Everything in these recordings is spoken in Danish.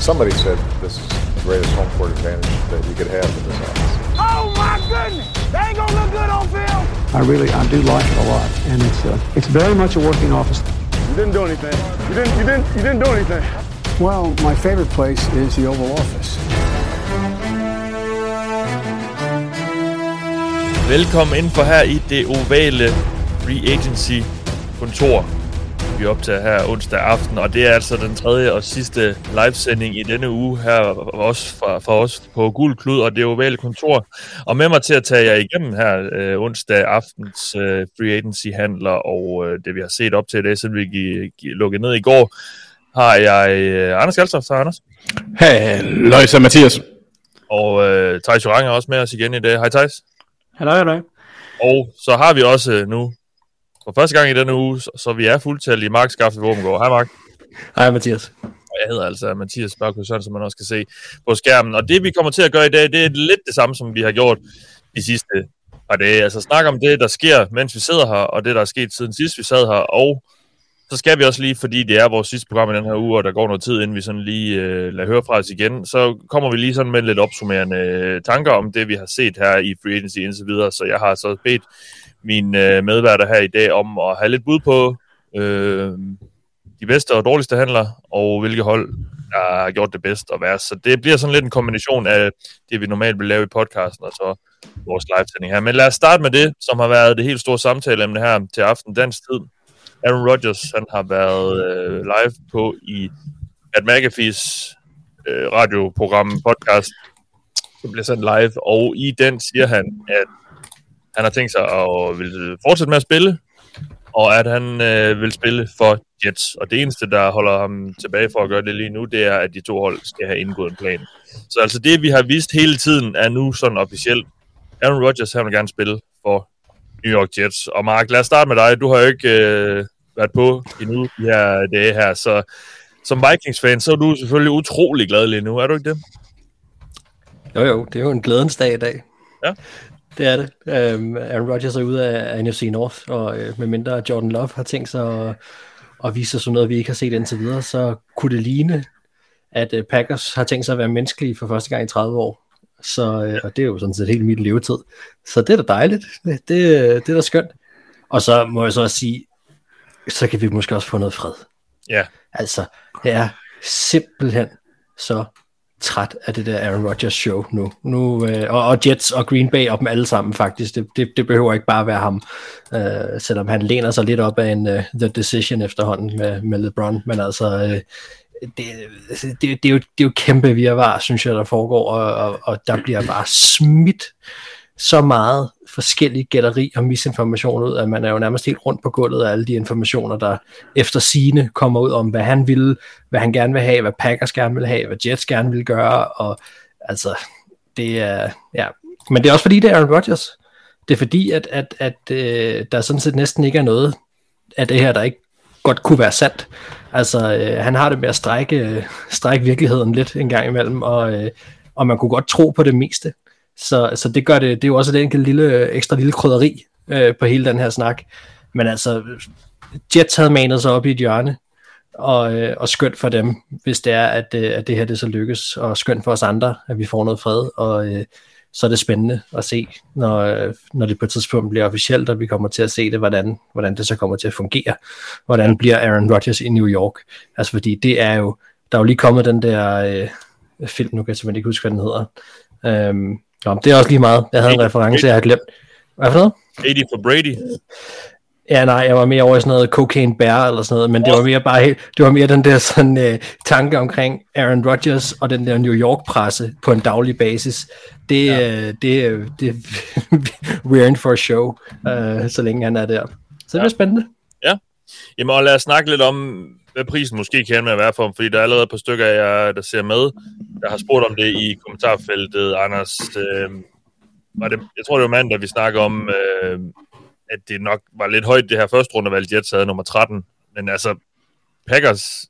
Somebody said this is the greatest home court advantage that you could have in this office. Oh my goodness! They ain't gonna look good on film. I really, I do like it a lot, and it's uh, it's very much a working office. You didn't do anything. You didn't. You didn't. You didn't do anything. Well, my favorite place is the Oval Office. Velkommen indenfor her i det ovale Free Agency kontor. Vi optager her onsdag aften, og det er altså den tredje og sidste livesending i denne uge her også fra, fra os på Gul Klud og det ovale kontor. Og med mig til at tage jer igennem her øh, onsdag aftens øh, Free Agency handler og øh, det vi har set op til det, siden vi gik, gik, lukkede ned i går, har jeg øh, Anders Galstof. Hej Anders. Halløjsa Mathias. Og øh, Thijs Jorang er også med os igen i dag. Hej Thijs. Halløj, halløj. Og så har vi også nu, for første gang i denne uge, så, vi er fuldtallige, Mark Skaffe Våbengård. Hej Mark. Hej Mathias. Jeg hedder altså Mathias Børkø Søren, som man også kan se på skærmen. Og det vi kommer til at gøre i dag, det er lidt det samme, som vi har gjort de sidste par dage. Altså snakke om det, der sker, mens vi sidder her, og det, der er sket siden sidst vi sad her. Og så skal vi også lige, fordi det er vores sidste program i den her uge, og der går noget tid, inden vi sådan lige øh, lader høre fra os igen, så kommer vi lige sådan med lidt opsummerende øh, tanker om det, vi har set her i Free Agency indtil videre. Så jeg har så bedt mine øh, medværter her i dag om at have lidt bud på øh, de bedste og dårligste handler, og hvilke hold, der har gjort det bedst og værst. Så det bliver sådan lidt en kombination af det, vi normalt vil lave i podcasten, og så vores live-sending her. Men lad os starte med det, som har været det helt store samtaleemne her til aften dansk tid. Aaron Rodgers, han har været øh, live på i at McAfee's øh, radioprogram, podcast, som bliver sendt live, og i den siger han, at han har tænkt sig at vil fortsætte med at spille, og at han øh, vil spille for Jets. Og det eneste, der holder ham tilbage for at gøre det lige nu, det er, at de to hold skal have indgået en plan. Så altså det, vi har vist hele tiden, er nu sådan officielt. Aaron Rodgers, han vil gerne spille for New York Jets. Og Mark, lad os starte med dig. Du har jo ikke øh, været på endnu de her dage her, så som Vikings-fan, så er du selvfølgelig utrolig glad lige nu, er du ikke det? Jo jo, det er jo en glædens dag i dag. Ja. Det er det. Um, Aaron Rodgers er ude af NFC North, og uh, med mindre Jordan Love har tænkt sig at, at vise os noget, vi ikke har set indtil videre, så kunne det ligne, at uh, Packers har tænkt sig at være menneskelige for første gang i 30 år. Så, uh, og det er jo sådan set helt mit levetid. Så det er da dejligt. Det, det er da skønt. Og så må jeg så også sige, så kan vi måske også få noget fred. Ja. Altså, jeg er simpelthen så træt af det der Aaron Rodgers show nu. nu øh, og, og Jets og Green Bay og dem alle sammen faktisk. Det, det, det behøver ikke bare være ham, øh, selvom han læner sig lidt op af en uh, The Decision efterhånden med, med LeBron. Men altså, øh, det, det, det, er jo, det er jo kæmpe virvar, synes jeg, der foregår, og, og, og der bliver bare smidt så meget forskellig gætteri og misinformation ud, at man er jo nærmest helt rundt på gulvet af alle de informationer, der efter sine kommer ud om, hvad han ville, hvad han gerne vil have, hvad Packers gerne vil have, hvad Jets gerne vil gøre, og altså, det er, ja, men det er også fordi, det er Aaron Rodgers. Det er fordi, at, at, at øh, der sådan set næsten ikke er noget af det her, der ikke godt kunne være sandt. Altså, øh, han har det med at strække, øh, strække virkeligheden lidt en gang imellem, og, øh, og man kunne godt tro på det meste. Så, så det gør det, det er jo også det enkelt lille, ekstra lille krydderi øh, på hele den her snak. Men altså, Jets havde manet sig op i et hjørne, og, øh, og skønt for dem, hvis det er, at, øh, at det her det så lykkes, og skønt for os andre, at vi får noget fred, og øh, så er det spændende at se, når, øh, når det på et tidspunkt bliver officielt, og vi kommer til at se det, hvordan, hvordan det så kommer til at fungere. Hvordan bliver Aaron Rodgers i New York? Altså fordi det er jo, der er jo lige kommet den der øh, film, nu kan jeg simpelthen ikke huske, hvad den hedder, øhm, Nå, det er også lige meget. Jeg havde en reference, jeg har glemt. Hvad for noget? 80 for Brady. Ja, nej, jeg var mere over i sådan noget Cocaine Bear eller sådan noget, men det var mere bare helt, det var mere den der sådan uh, tanke omkring Aaron Rodgers og den der New York presse på en daglig basis. Det, ja. uh, det, det we're in for a show, uh, så længe han er der. Så det ja. spændende. Ja. Jamen, og lad os snakke lidt om, hvad prisen måske kan med at være for dem, fordi der er allerede et par stykker af jer, der ser med, der har spurgt om det i kommentarfeltet. Anders, øh, var det, jeg tror, det var mandag, vi snakker om, øh, at det nok var lidt højt, det her første rundevalg, Jets havde nummer 13. Men altså, Packers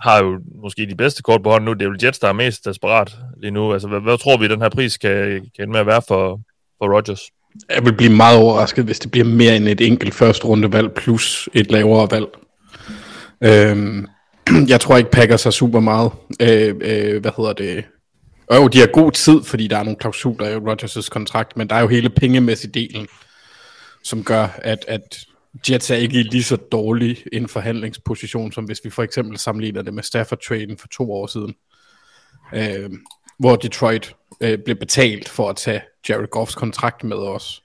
har jo måske de bedste kort på hånden nu. Det er jo Jets, der er mest desperat lige nu. Altså, hvad, hvad tror vi, den her pris kan, kan med at være for, for Rodgers? Jeg vil blive meget overrasket, hvis det bliver mere end et enkelt første rundevalg plus et lavere valg. Øhm, jeg tror ikke Packers har super meget. Øh, øh, hvad hedder det? Og jo, de har god tid, fordi der er nogle klausuler i Rodgers' kontrakt, men der er jo hele pengemæssige delen, som gør, at, at Jets er ikke i lige så dårlig en forhandlingsposition, som hvis vi for eksempel sammenligner det med Stafford-traden for to år siden, øh, hvor Detroit øh, blev betalt for at tage Jared Goffs kontrakt med os.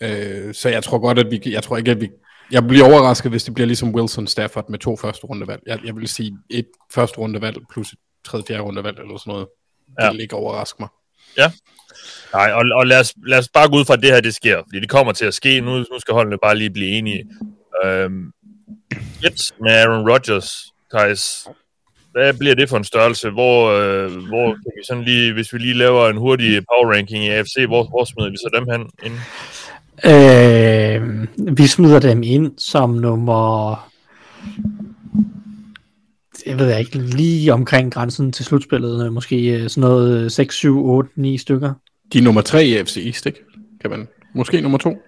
Øh, så jeg tror godt, at vi, jeg tror ikke, at vi, jeg bliver overrasket, hvis det bliver ligesom Wilson Stafford med to første rundevalg. Jeg, jeg vil sige et første rundevalg plus et tredje, fjerde rundevalg eller sådan noget. Det Ja. vil ikke overraske mig. Ja. Nej, og, og lad, os, lad os bare gå ud fra, at det her det sker, fordi det kommer til at ske. Nu, nu skal holdene bare lige blive enige. Øhm, Jets med Aaron Rodgers, Thijs. Hvad bliver det for en størrelse? Hvor, øh, hvor kan vi sådan lige, hvis vi lige laver en hurtig power ranking i AFC, hvor, hvor smider vi så dem hen? Ind? Øh, vi smider dem ind som nummer... Jeg ved ikke, lige omkring grænsen til slutspillet. øh, Måske øh, sådan noget øh, 6, 7, 8, 9 stykker. De er nummer tre i AFC East, ikke? Kan man? Måske nummer to.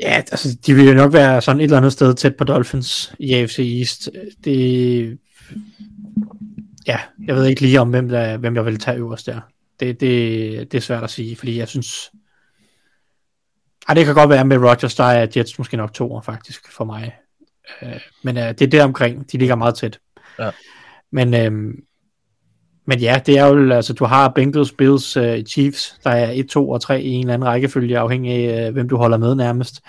Ja, altså, de vil jo nok være sådan et eller andet sted tæt på Dolphins i AFC East. Det... Ja, jeg ved ikke lige om, hvem, der, hvem jeg vil tage øverst der. Det, det, det er svært at sige, fordi jeg synes... Ej, det kan godt være med Rodgers, der er Jets måske nok toer faktisk for mig. Øh, men øh, det er der omkring. De ligger meget tæt. Ja. Men, øh, men ja, det er jo, altså du har Bengals, Bills, uh, Chiefs, der er 1, 2 og 3 i en eller anden rækkefølge, afhængig af, uh, hvem du holder med nærmest.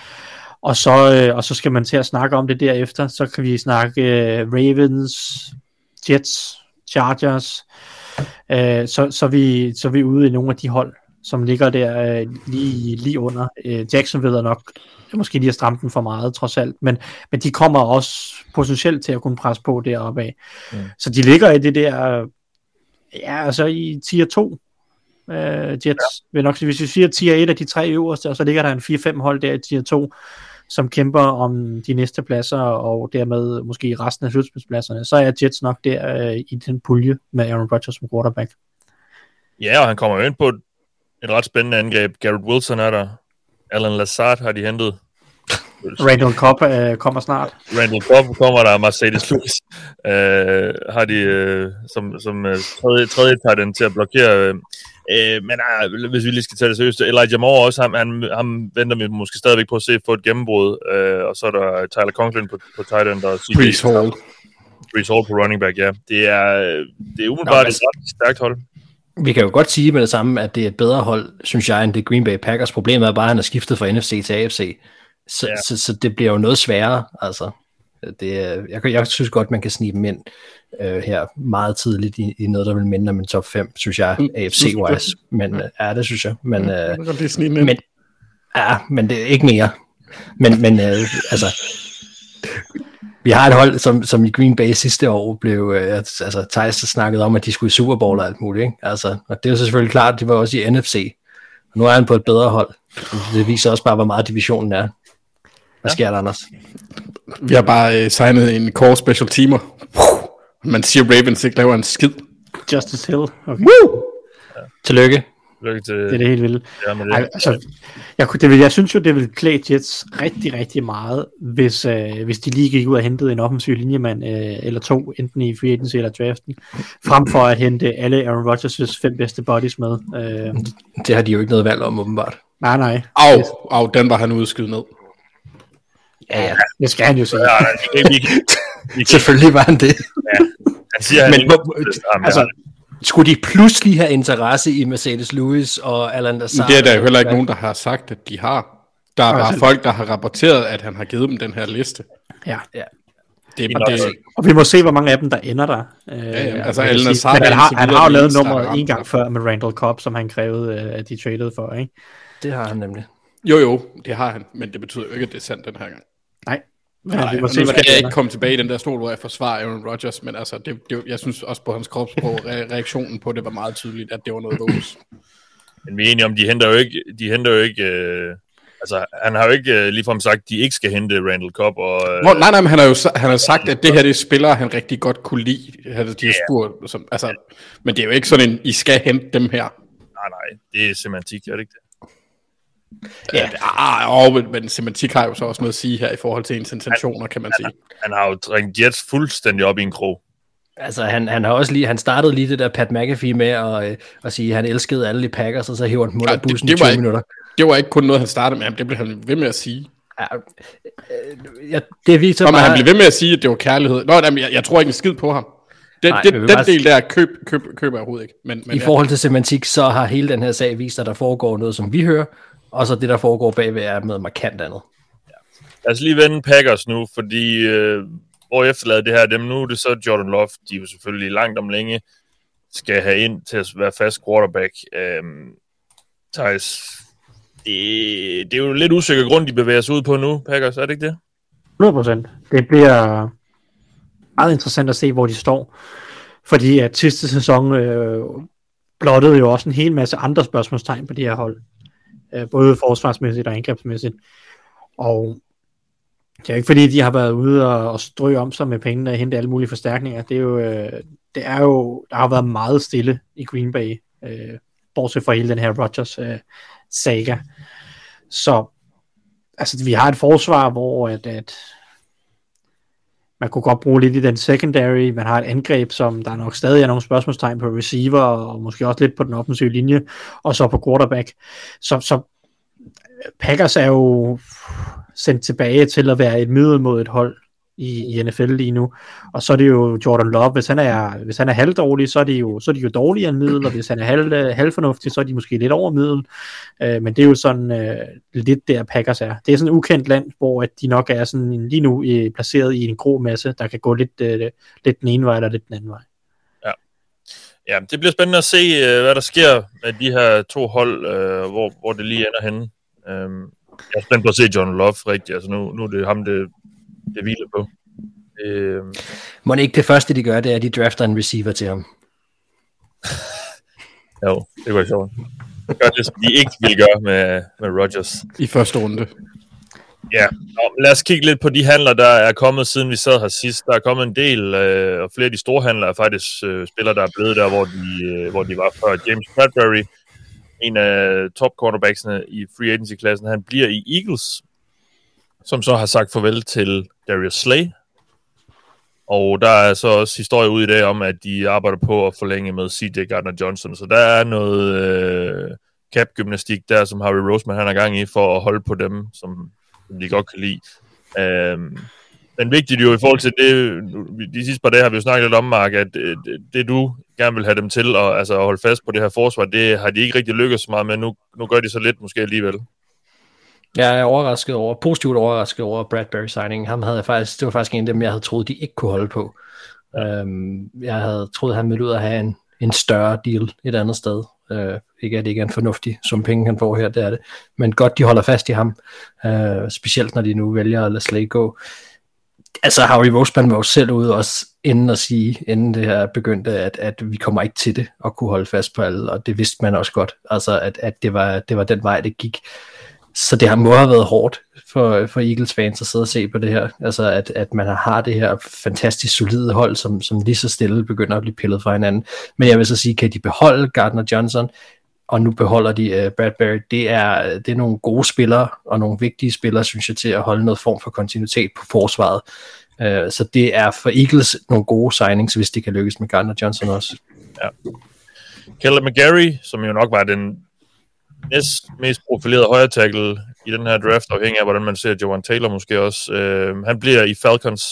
Og så, øh, og så skal man til at snakke om det derefter. Så kan vi snakke øh, Ravens, Jets, Chargers. Øh, så, så, er vi, så er vi ude i nogle af de hold, som ligger der øh, lige, lige under. Øh, Jacksonville er nok måske lige at stramme den for meget, trods alt. Men, men de kommer også potentielt til at kunne presse på deroppe af. Mm. Så de ligger i det der, ja, altså i tier 2. Øh, Jets, ja. vil nok sige, hvis vi siger tier 1 af de tre øverste, og så ligger der en 4-5 hold der i tier 2, som kæmper om de næste pladser, og dermed måske resten af slutspilspladserne, så er Jets nok der øh, i den pulje med Aaron Rodgers som quarterback. Ja, og han kommer jo ind på et, et ret spændende angreb. Garrett Wilson er der. Alan Lazard har de hentet. Randall Cobb øh, kommer snart. Randall Cobb kommer der, Mercedes Lewis øh, har de øh, som, som øh, tredje, tredje tager den til at blokere. Øh, øh, men øh, hvis vi lige skal tage det seriøst, Elijah Moore også, ham, han, ham venter vi måske stadigvæk på at se få et gennembrud. Øh, og så er der Tyler Conklin på, på tight end og CJ Brees Hall. Brees Hall på running back, ja. Det er, øh, det er umiddelbart Nå, et ret stærkt hold. Vi kan jo godt sige med det samme, at det er et bedre hold, synes jeg, end det Green Bay Packers. Problemet er bare, at han er skiftet fra NFC til AFC. Så, Ja. så, så det bliver jo noget sværere. Altså, det, jeg, jeg synes godt, man kan snige dem ind øh, her meget tidligt i, i noget, der vil minde om en top 5, synes jeg, AFC-wise. Men øh, ja, det synes jeg. Men, øh, den ind. men, ja, men det er ikke mere. Men, men øh, altså, vi har et hold, som, som i Green Bay sidste år blev, øh, altså Thijs har snakket om, at de skulle i Super Bowl og alt muligt, ikke? Altså, og det er jo selvfølgelig klart, de var også i NFC. Og nu er han på et bedre hold. Det viser også bare, hvor meget divisionen er. Hvad sker der, Anders? Vi har bare øh, signet en core special teamer. Man siger, Ravens ikke laver en skid. Justice Hill. Okay. Tillykke. Lykke til Det er det helt vildt. ja, det. Ej, altså, jeg, kunne- det vil, jeg synes jo, det vil klæde Jets rigtig, rigtig meget, hvis, øh, hvis de lige gik ud og hentede en offensiv linjemand øh, eller to, enten i free agency eller draften, frem for at hente alle Aaron Rodgers' fem bedste bodies med. Øh, Det har de jo ikke noget valg om, åbenbart. nej, nej. Au, au, den var han skyde ned. Ja, ja. Det skal han jo sige. Ja, vi kan, vi kan, vi kan, Selvfølgelig var han det. han siger, han Men Jamen, Altså, skulle de pludselig have interesse i Mercedes Lewis og Alan Men Lazard? det er der jo heller ikke nogen, der har sagt, at de har. Der er bare Altså- folk, der har rapporteret, at han har givet dem den her liste. Ja. Ja. Det, nok det. Og vi må se, hvor mange af dem, der ender der. Øh, ja, altså, vil jeg Al sige. Nassar Men er han har, han har jo lavet nummeret har en gang før med Randall Cobb, som han krævede, øh, at de traded for, ikke? Det har han nemlig. jo, jo, det har han, men det betyder jo ikke, at det er sandt den her gang. Nej. Men Nej, vi må se, nu skal jeg ikke komme tilbage i den der stol, hvor jeg forsvarer Aaron Rodgers, men altså, det, det, jeg synes også på hans kropssprog, re- reaktionen på det var meget tydeligt, at det var noget vås. Men vi er enige om, de henter jo ikke, de henter jo ikke øh, altså han har jo ikke øh, ligefrem sagt, at de ikke skal hente Randall Cobb, og øh, Nå, nej, nej, men han har jo han har sagt, at det her det er spillere, han rigtig godt kunne lide. Havde de har spurgt, som, altså, men det er jo ikke sådan en, I skal hente dem her. nej, nej, det er semantik, er det ikke det? Ja, ah, oh, men, men semantik har jo så også noget at sige her i forhold til ens intentioner, kan man sige. Han har jo ringet Jets fuldstændig op i en krog. Altså, han, han har også lige, han startede lige det der Pat McAfee med at, øh, at sige, at han elskede alle de Packers, og så hæver han dem under Ja, det- bussen det i var 20 ikke- minutter. Det var ikke kun noget, han startede med, det blev han ved med at sige. Ja, øh, ja, det viser men bare, han blev ved med at sige, at det var kærlighed. Nå, jamen, jeg, jeg tror ikke en skid på ham. Den, Nej, vi den bare- del der køb, køb, køber jeg overhovedet ikke. Men, men i forhold til semantik, så har hele den her sag vist, at der foregår noget, som vi hører, og så det, der foregår bagved, er noget markant andet. Lad os lige vende Packers nu, fordi øh, hvor efterlader det her dem nu, er det så Jordan Love, de jo selvfølgelig langt om længe skal have ind til at være fast quarterback. Øhm, Thijs, det, det er jo lidt usikker grund, de bevæger sig ud på nu, Packers, er det ikke det? 100%. Det bliver meget interessant at se, hvor de står. Fordi at sidste sæson øh, blottede jo også en hel masse andre spørgsmålstegn på de her hold. Øh, både forsvarsmæssigt og angrebsmæssigt. Og det er jo ikke fordi, de har været ude og, og strø om sig med pengene og hente alle mulige forstærkninger. Det er jo, øh, det er jo der har været meget stille i Green Bay, øh, bortset fra hele den her Rodgers øh, saga. Så altså, vi har et forsvar, hvor at, at man kunne godt bruge lidt i den secondary. Man har et angreb, som der nok stadig er nogle spørgsmålstegn på receiver, og måske også lidt på den offensive linje, og så på quarterback. Så, så Packers er jo sendt tilbage til at være et middel mod et hold i, i NFL lige nu. Og så er det jo Jordan Love. Hvis han er, hvis han er halvdårlig, så er, det jo, så er de jo dårligere end middel, og hvis han er halv, øh, halvfornuftig, så er de måske lidt over middel. Øh, men det er jo sådan øh, lidt der Packers er. Det er sådan et ukendt land, hvor at de nok er sådan en- lige nu øh, placeret i en grå masse, der kan gå lidt, øh, lidt den ene vej eller lidt den anden vej. Ja, det bliver spændende at se, øh, hvad der sker med de her to hold, øh, hvor, hvor det lige ender henne. Øhm, jeg er spændt på at se John Love rigtigt. Altså nu, nu er det ham, det, det hviler på. Øhm, Må ikke det første, de gør, det er, at de drafter en receiver til ham. jo, det var sjovt. Gør det, som de ikke ville gøre med, med Rodgers. i første runde. Ja, Nå, lad os kigge lidt på de handler, der er kommet, siden vi sad her sidst. Der er kommet en del, øh, og flere af de store handler er faktisk øh, spillere, der er blevet der, hvor de, øh, hvor de var før. James Bradbury, en af top cornerbacksene i free agency-klassen, han bliver i Eagles, som så har sagt farvel til Darius Slay. Og der er så også historie ud i dag om, at de arbejder på at forlænge med CJ Gardner-Johnson. Så der er noget øh, cap-gymnastik der, som Harry Roseman han er gang i, for at holde på dem, som, som de godt kan lide. Øhm, men vigtigt jo i forhold til det, de sidste par dage har vi jo snakket lidt om, Mark, at øh, det, det du gerne vil have dem til, og, altså at holde fast på det her forsvar, det har de ikke rigtig lykkedes så meget med. Nu, nu gør de så lidt måske alligevel. Jeg er overrasket over, positivt overrasket over Bradbury signing. Ham havde jeg faktisk, det var faktisk en af dem, jeg havde troet, de ikke kunne holde på. Øhm, jeg havde troet, han ville ud at have en, en større deal et andet sted. Øh, ikke at det ikke er en fornuftig som penge, han får her, det er det. Men godt, de holder fast i ham. Øh, specielt når de nu vælger at lade Slade gå. Altså, Harry Roseman var jo selv ude også inden at sige, inden det her begyndte, at, at vi kommer ikke til det at kunne holde fast på alle, og det vidste man også godt. Altså, at, at det, var, det var den vej, det gik. Så det har må have været hårdt for, for Eagles fans at sidde og se på det her. Altså at, at man har det her fantastisk solide hold, som, som lige så stille begynder at blive pillet fra hinanden. Men jeg vil så sige, kan de beholde Gardner Johnson, og nu beholder de uh, Bradbury, det er, det er nogle gode spillere, og nogle vigtige spillere, synes jeg, til at holde noget form for kontinuitet på forsvaret. Uh, så det er for Eagles nogle gode signings, hvis de kan lykkes med Gardner Johnson også. Ja. Caleb McGarry, som jo nok var den næst mest profilerede højre tackle i den her draft, afhængig af, hvordan man ser Jovan Taylor måske også. Øh, han bliver i Falcons.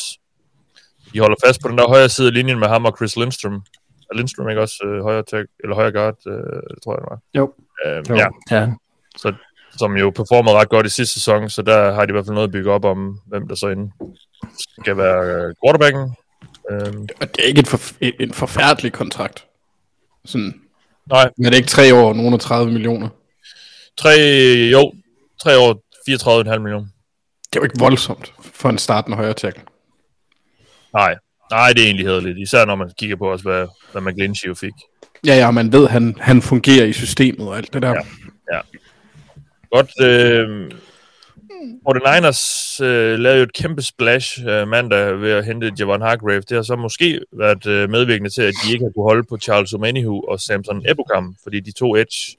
De holder fast på den der højre side af linjen med ham og Chris Lindstrom. Er Lindstrom ikke også øh, højre, tackle, eller højre guard? Øh, tror jeg, det var. Jo. Øh, Jo, ja, ja. så, som jo performede ret godt i sidste sæson, så der har de i hvert fald noget at bygge op om, hvem der så inde skal være øh, quarterbacken. Øh, Og det er ikke et for, en, forfærdelig kontrakt. Sådan, nej, men er det ikke tre år, nogen 30 millioner? Tre, jo, tre år, 34,5 millioner. Det er jo ikke voldsomt for en startende højre tackle. Nej, nej, det er egentlig hederligt. Især når man kigger på også, hvad, hvad McGlinchey jo fik. Ja, ja, man ved, han, han fungerer i systemet og alt det der. Ja. Godt. Øh, 49ers øh, lavede jo et kæmpe splash øh, mandag ved at hente Javon Hargrave. Det har så måske været øh, medvirkende til, at de ikke har kunne holde på Charles Omenihu og Samson Ebukam, fordi de to edge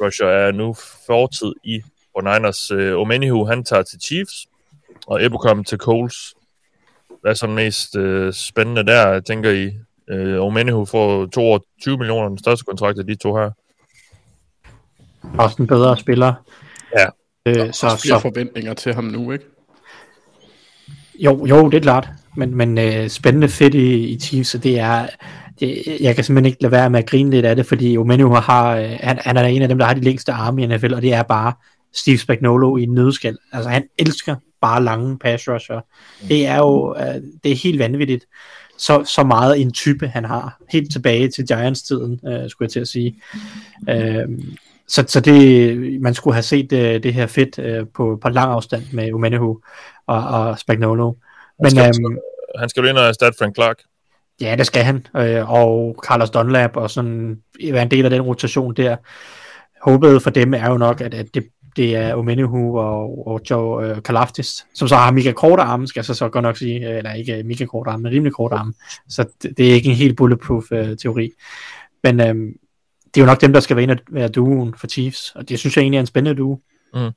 rusher er nu fortid i for Niners. Øh, Omenihu, han tager til Chiefs, og Ebukam til Coles. Hvad er så mest øh, spændende der, tænker I? Øh, Omenihu får 22 millioner, den største kontrakt af de to her. Også en bedre spiller. Ja. Øh, Så, så flere forventninger til ham nu, ikke? Jo, jo, det er klart. Men, men øh, spændende fedt i, i Chiefs, det er, det, jeg kan simpelthen ikke lade være med at grine lidt af det, fordi Omenu har, øh, han, han er en af dem, der har de længste arme i NFL, og det er bare Steve Spagnuolo i en nødskal. Altså han elsker bare lange pass rusher. Det er jo øh, det er helt vanvittigt, så, så meget en type han har. Helt tilbage til Giants-tiden, øh, skulle jeg til at sige. Øh, så, så det, man skulle have set det, det her fedt øh, på, på lang afstand med Umenehu og, og Spagnolo. Men, han, skal, øhm, han skal jo ind og erstatte Frank Clark. Ja, det skal han. Øh, og Carlos Dunlap og sådan være en del af den rotation der. Håbet for dem er jo nok, at, at det, det er Omenihu og, og Joe øh, Kalaftis, som så har mega korte arme, skal jeg så, så godt nok sige, øh, eller ikke mega korte arme, men rimelig korte arme. Så det, det er ikke en helt bulletproof øh, teori. Men øh, det er jo nok dem, der skal være en af være duoen for Chiefs, og det synes jeg egentlig er en spændende duo. Mm.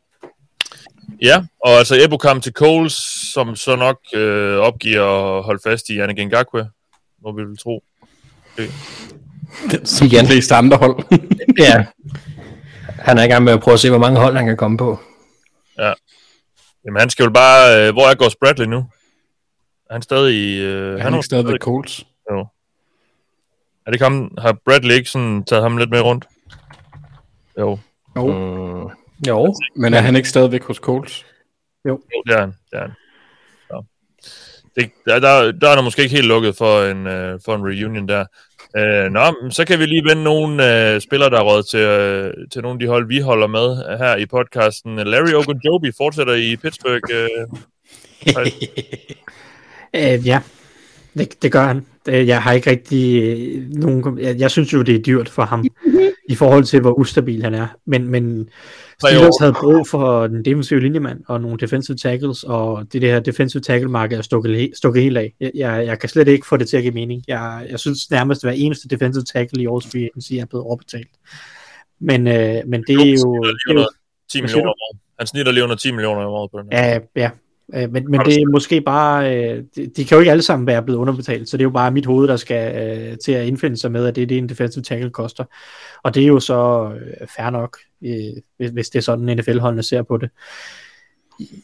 Ja, og altså Ebukam til Coles, som så nok øh, opgiver at holde fast i Anna Gengakwe, må vi vil tro. Okay. Som Igen. de fleste andre hold. ja. Han er i gang med at prøve at se, hvor mange hold han kan komme på. Ja. Jamen han skal jo bare... Øh, hvor er Gus Bradley nu? Er han stadig... Øh, han, han er stadig ved Coles. Jo. Er det ham, har Bradley ikke sådan taget ham lidt med rundt? Jo. Jo. Mm, jo. Men er han ikke stadigvæk hos Coles? Jo. Jo, det er han. Det er han. Det, der, der, der er der måske ikke helt lukket for en, uh, for en reunion der. Uh, nå, så kan vi lige vende nogle uh, spillere, der er råd til, uh, til nogle af de hold, vi holder med her i podcasten. Larry Ogunjobi fortsætter i Pittsburgh. Uh, uh, ja, det, det gør han. Jeg har ikke rigtig øh, nogen... Jeg, jeg synes jo, det er dyrt for ham, i forhold til, hvor ustabil han er. Men, men Steelers havde brug for den defensive linjemand og nogle defensive tackles, og det der defensive tackle-marked er stukket, stukket helt af. Jeg, jeg, jeg kan slet ikke få det til at give mening. Jeg, jeg synes nærmest, at hver eneste defensive tackle i All Free Agency er blevet overbetalt. Men, øh, men det er jo... Det er jo 10 millioner om året. Han snitter lige under 10 millioner om året på den. Ja, ja, Øh, men, men det er måske bare, øh, de, de kan jo ikke alle sammen være blevet underbetalt, så det er jo bare mit hoved, der skal øh, til at indfinde sig med, at det er det, en defensive tackle koster. Og det er jo så øh, fair nok, øh, hvis, hvis det er sådan, NFL-holdene ser på det.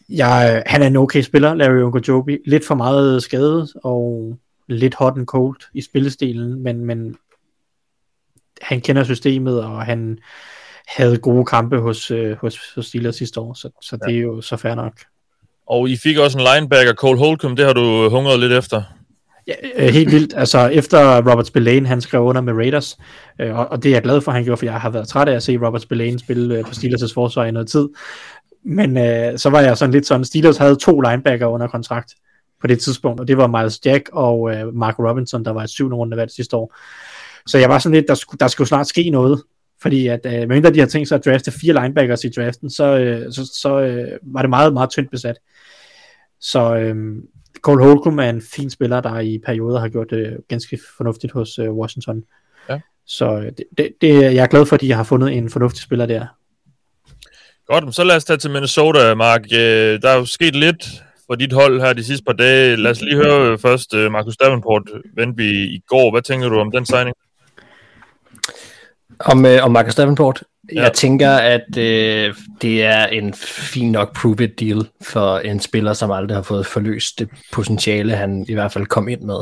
Jeg, han er en okay spiller, Larry Ogunjobi. Lidt for meget skadet, og lidt hot and cold i spillestilen, men, men han kender systemet, og han havde gode kampe hos, øh, hos, hos Steelers sidste år, så, så det er jo så fair nok. Og I fik også en linebacker, Cole Holcomb, det har du øh, hungret lidt efter. Ja, øh, helt vildt. Altså, efter Robert Spillane, han skrev under med Raiders, øh, og, og det er jeg glad for, han gjorde, for jeg har været træt af at se Robert Spillane spille øh, på Steelers' forsvar i noget tid. Men øh, så var jeg sådan lidt sådan, Steelers havde to linebacker under kontrakt på det tidspunkt, og det var Miles Jack og øh, Mark Robinson, der var et syvende runde valg sidste år. Så jeg var sådan lidt, der skulle, der skulle snart ske noget, fordi at øh, medmindre de har tænkt sig at drafte fire linebackers i draften, så, øh, så, så øh, var det meget, meget tyndt besat. Så øh, Cole Holcomb er en fin spiller, der i perioder har gjort det ganske fornuftigt hos øh, Washington. Ja. Så øh, det, det, det, jeg er glad for, at de har fundet en fornuftig spiller der. Godt, så lad os tage til Minnesota, Mark. Øh, der er jo sket lidt for dit hold her de sidste par dage. Lad os lige høre først, øh, Marcus Davenport vendte vi i går. Hvad tænker du om den signing? Om, øh, om Marcus Davenport? Ja. Jeg tænker, at øh, det er en fin nok prove-it deal for en spiller, som aldrig har fået forløst det potentiale, han i hvert fald kom ind med.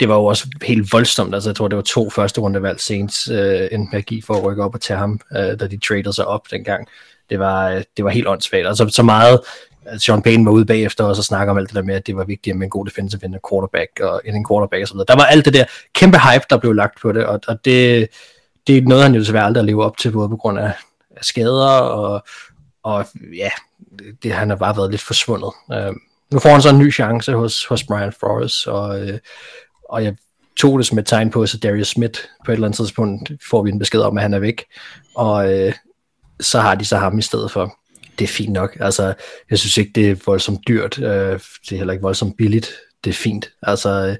Det var jo også helt voldsomt. Altså, jeg tror, det var to første rundevalg sent øh, en magi for at rykke op og tage ham, øh, da de tradede sig op dengang. Det var, øh, det var helt åndssvagt. Altså, så meget at Sean Payne var ude bagefter og så snakker om alt det der med, at det var vigtigt med en god defensive end en quarterback og en quarterback og så videre. Der var alt det der kæmpe hype, der blev lagt på det, og, og det, det er noget, han jo desværre aldrig lever op til, både på grund af, af skader, og, og ja, det, han har bare været lidt forsvundet. Øh, nu får han så en ny chance hos, hos Brian Flores, og, øh, og jeg tog det som et tegn på, så Darius Smith på et eller andet tidspunkt får vi en besked om, at han er væk, og øh, så har de så ham i stedet for. Det er fint nok. Altså, jeg synes ikke, det er voldsomt dyrt. Øh, det er heller ikke voldsomt billigt. Det er fint. Altså, øh,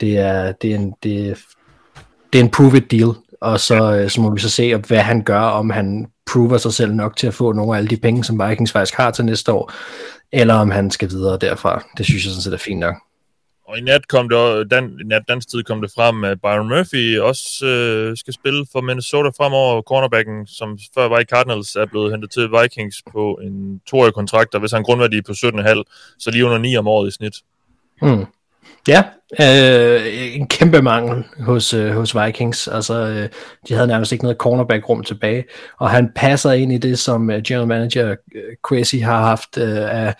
det er, det er en, det er, det er en prove it deal, og så, øh, så må vi så se, hvad han gør, om han prover sig selv nok til at få nogle af alle de penge, som Vikings faktisk har til næste år, eller om han skal videre derfra. Det synes jeg sådan set er fint nok. Og i nat kom det, dan, i nat dansk tid kom det frem, at Byron Murphy også øh, skal spille for Minnesota fremover. Cornerbacken, som før var i Cardinals, er blevet hentet til Vikings på en toårig kontrakt, og hvis han grundværdi på 17,5, så lige under 9 om året i snit. Hmm. Ja, øh, en kæmpe mangel hos, øh, hos Vikings. Altså, øh, de havde nærmest ikke noget cornerback-rum tilbage, og han passer ind i det, som øh, general manager øh, Quasi har haft øh, af,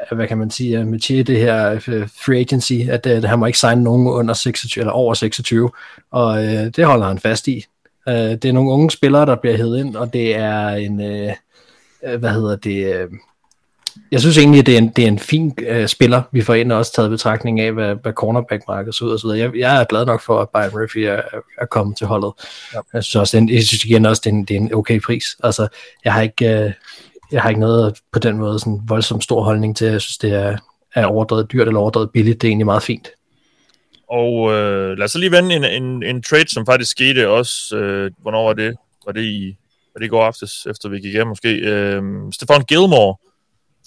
af, hvad kan man sige, øh, med det her øh, free agency, at øh, han må ikke signe nogen under 26, eller over 26, og øh, det holder han fast i. Øh, det er nogle unge spillere, der bliver hævet ind, og det er en, øh, øh hvad hedder det, øh, jeg synes egentlig, at det er en, det er en fin øh, spiller, vi får ind og også taget betragtning af, hvad, hvad cornerback-markedet ser ud og så videre. Jeg, jeg er glad nok for, at Byron Murphy er, er kommet til holdet. Ja. Jeg synes også, det er en, jeg synes igen også, det er en, det er en okay pris. Altså, jeg har ikke, øh, jeg har ikke noget på den måde sådan voldsomt stor holdning til, jeg synes, det er, er overdrevet dyrt eller overdrevet billigt. Det er egentlig meget fint. Og øh, lad os så lige vende en, en, en trade, som faktisk skete også. Øh, hvornår var det? Var det i, var det i går aftes, efter vi gik hjem måske? Øh, Stefan Gilmore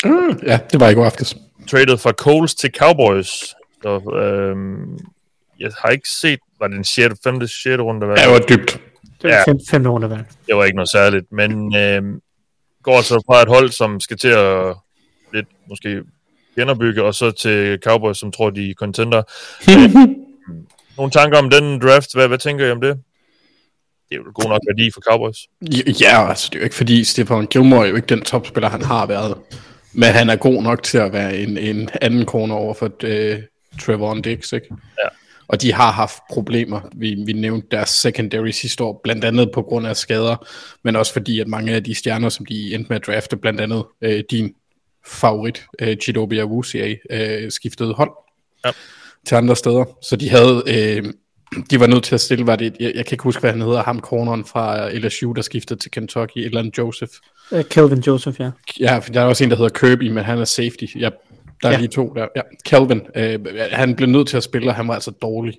Mm, ja, det var i går aftes. traded fra Coles til Cowboys. Så, øh, jeg har ikke set, var det den 6. 5. 6. runde? Hvad? Ja, det var dybt. Det var Ja. fem, femte runde valg. det var ikke noget særligt, men øh, går altså fra et hold, som skal til at lidt måske genopbygge, og så til Cowboys, som tror, de er contender. Øh, Nogle tanker om den draft? Hvad, hvad tænker I om det? Det er jo god nok værdi for Cowboys. Ja, altså det er jo ikke fordi Stefan Gilmore er jo ikke den topspiller, han har været. Men han er god nok til at være en, en anden corner over for uh, Trevor Dix, ikke? Ja. Og de har haft problemer. Vi, vi nævnte deres secondary sidste år, blandt andet på grund af skader, men også fordi, at mange af de stjerner, som de endte med at drafte, blandt andet uh, din favorit, uh, Chidobe Awuzie, uh, skiftede hold Ja. til andre steder. Så de havde... Uh, de var nødt til at stille, var det, jeg, jeg kan ikke huske, hvad han hedder, ham corneren fra LSU, der skiftede til Kentucky, et eller andet Joseph. Uh, Kelvin Joseph, ja. Ja, for der er også en, der hedder Kirby, men han er safety. Ja, der er Ja. lige to der. Ja, Calvin, øh, han blev nødt til at spille, og han var altså dårlig.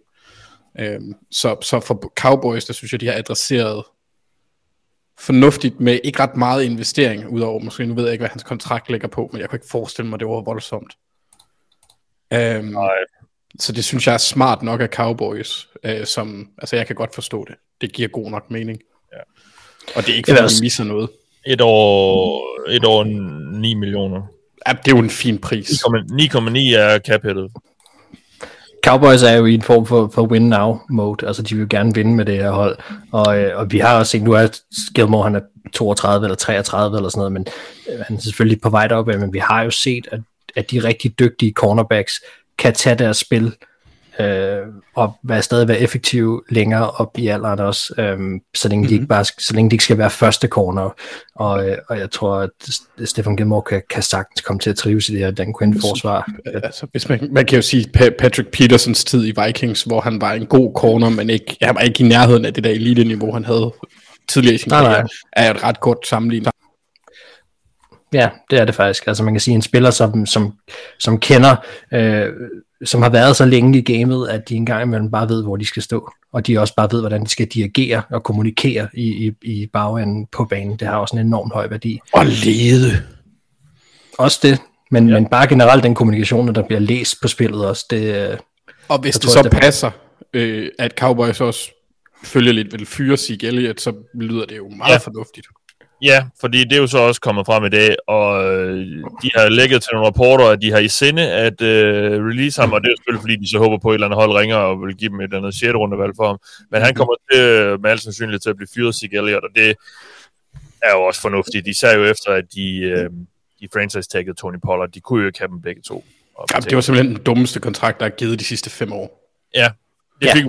Øh, så, så for Cowboys, der synes jeg, de har adresseret fornuftigt med ikke ret meget investering, udover måske, nu ved jeg ikke, hvad hans kontrakt ligger på, men jeg kan ikke forestille mig, det var voldsomt. Øhm, Nej. så det synes jeg er smart nok af Cowboys, øh, som, altså jeg kan godt forstå det. Det giver god nok mening. Ja. Og det er ikke, fordi de misser noget. Et år, et år 9 millioner. Ja, det er jo en fin pris. 9,9 er cap -hittet. Cowboys er jo i en form for, for win now mode, altså de vil jo gerne vinde med det her hold, og, øh, og vi har også set, nu er Gilmore, han er 32 eller 33 eller sådan noget, men øh, han er selvfølgelig på vej derop, men vi har jo set, at, at de rigtig dygtige cornerbacks kan tage deres spil øh, og være stadig være effektive længere op i alderen også, øh, så, længe de ikke bare, så længe de ikke skal være første corner, og, øh, og jeg tror, at Stefan Gilmore kan, kan sagtens komme til at trives i det her Dan Quinn-forsvar. Altså, hvis man, man kan jo sige Pa- Patrick Petersons tid i Vikings, hvor han var en god corner, men ikke, han var ikke i nærheden af det der elite-niveau, han havde tidligere i sin nej. karriere, er et ret godt sammenligning. Ja, det er det faktisk. Altså man kan sige en spiller, som, som, som kender, øh, som har været så længe i gamet, at de engang imellem bare ved, hvor de skal stå. Og de også bare ved, hvordan de skal dirigere og kommunikere i, i, i bagenden på banen. Det har også en enormt høj værdi. Og lede. Også det, men, ja. men bare generelt den kommunikation, der bliver læst på spillet også, det, Og hvis det tror, så det- passer, øh, at Cowboys også følger lidt vil fyre Zeke Elliott, så lyder det jo meget ja. fornuftigt. Ja, fordi det er jo så også kommet frem i dag, og øh, de har lægget til nogle rapporter, at de har i sinde at øh, release ham, og det er selvfølgelig fordi, de så håber på, at et eller andet hold ringer og vil give dem et eller andet 6. rundevalg for ham. Men han kommer til, øh, med al sandsynlighed til at blive fyret, Zeke Elliott, og det er jo også fornuftigt. Især jo efter, at de, øh, de franchise-taggede Tony Pollard, de kunne jo ikke have dem begge to. Jamen, det var simpelthen den dummeste kontrakt, der er givet de sidste fem år. Ja, det Ja. fik,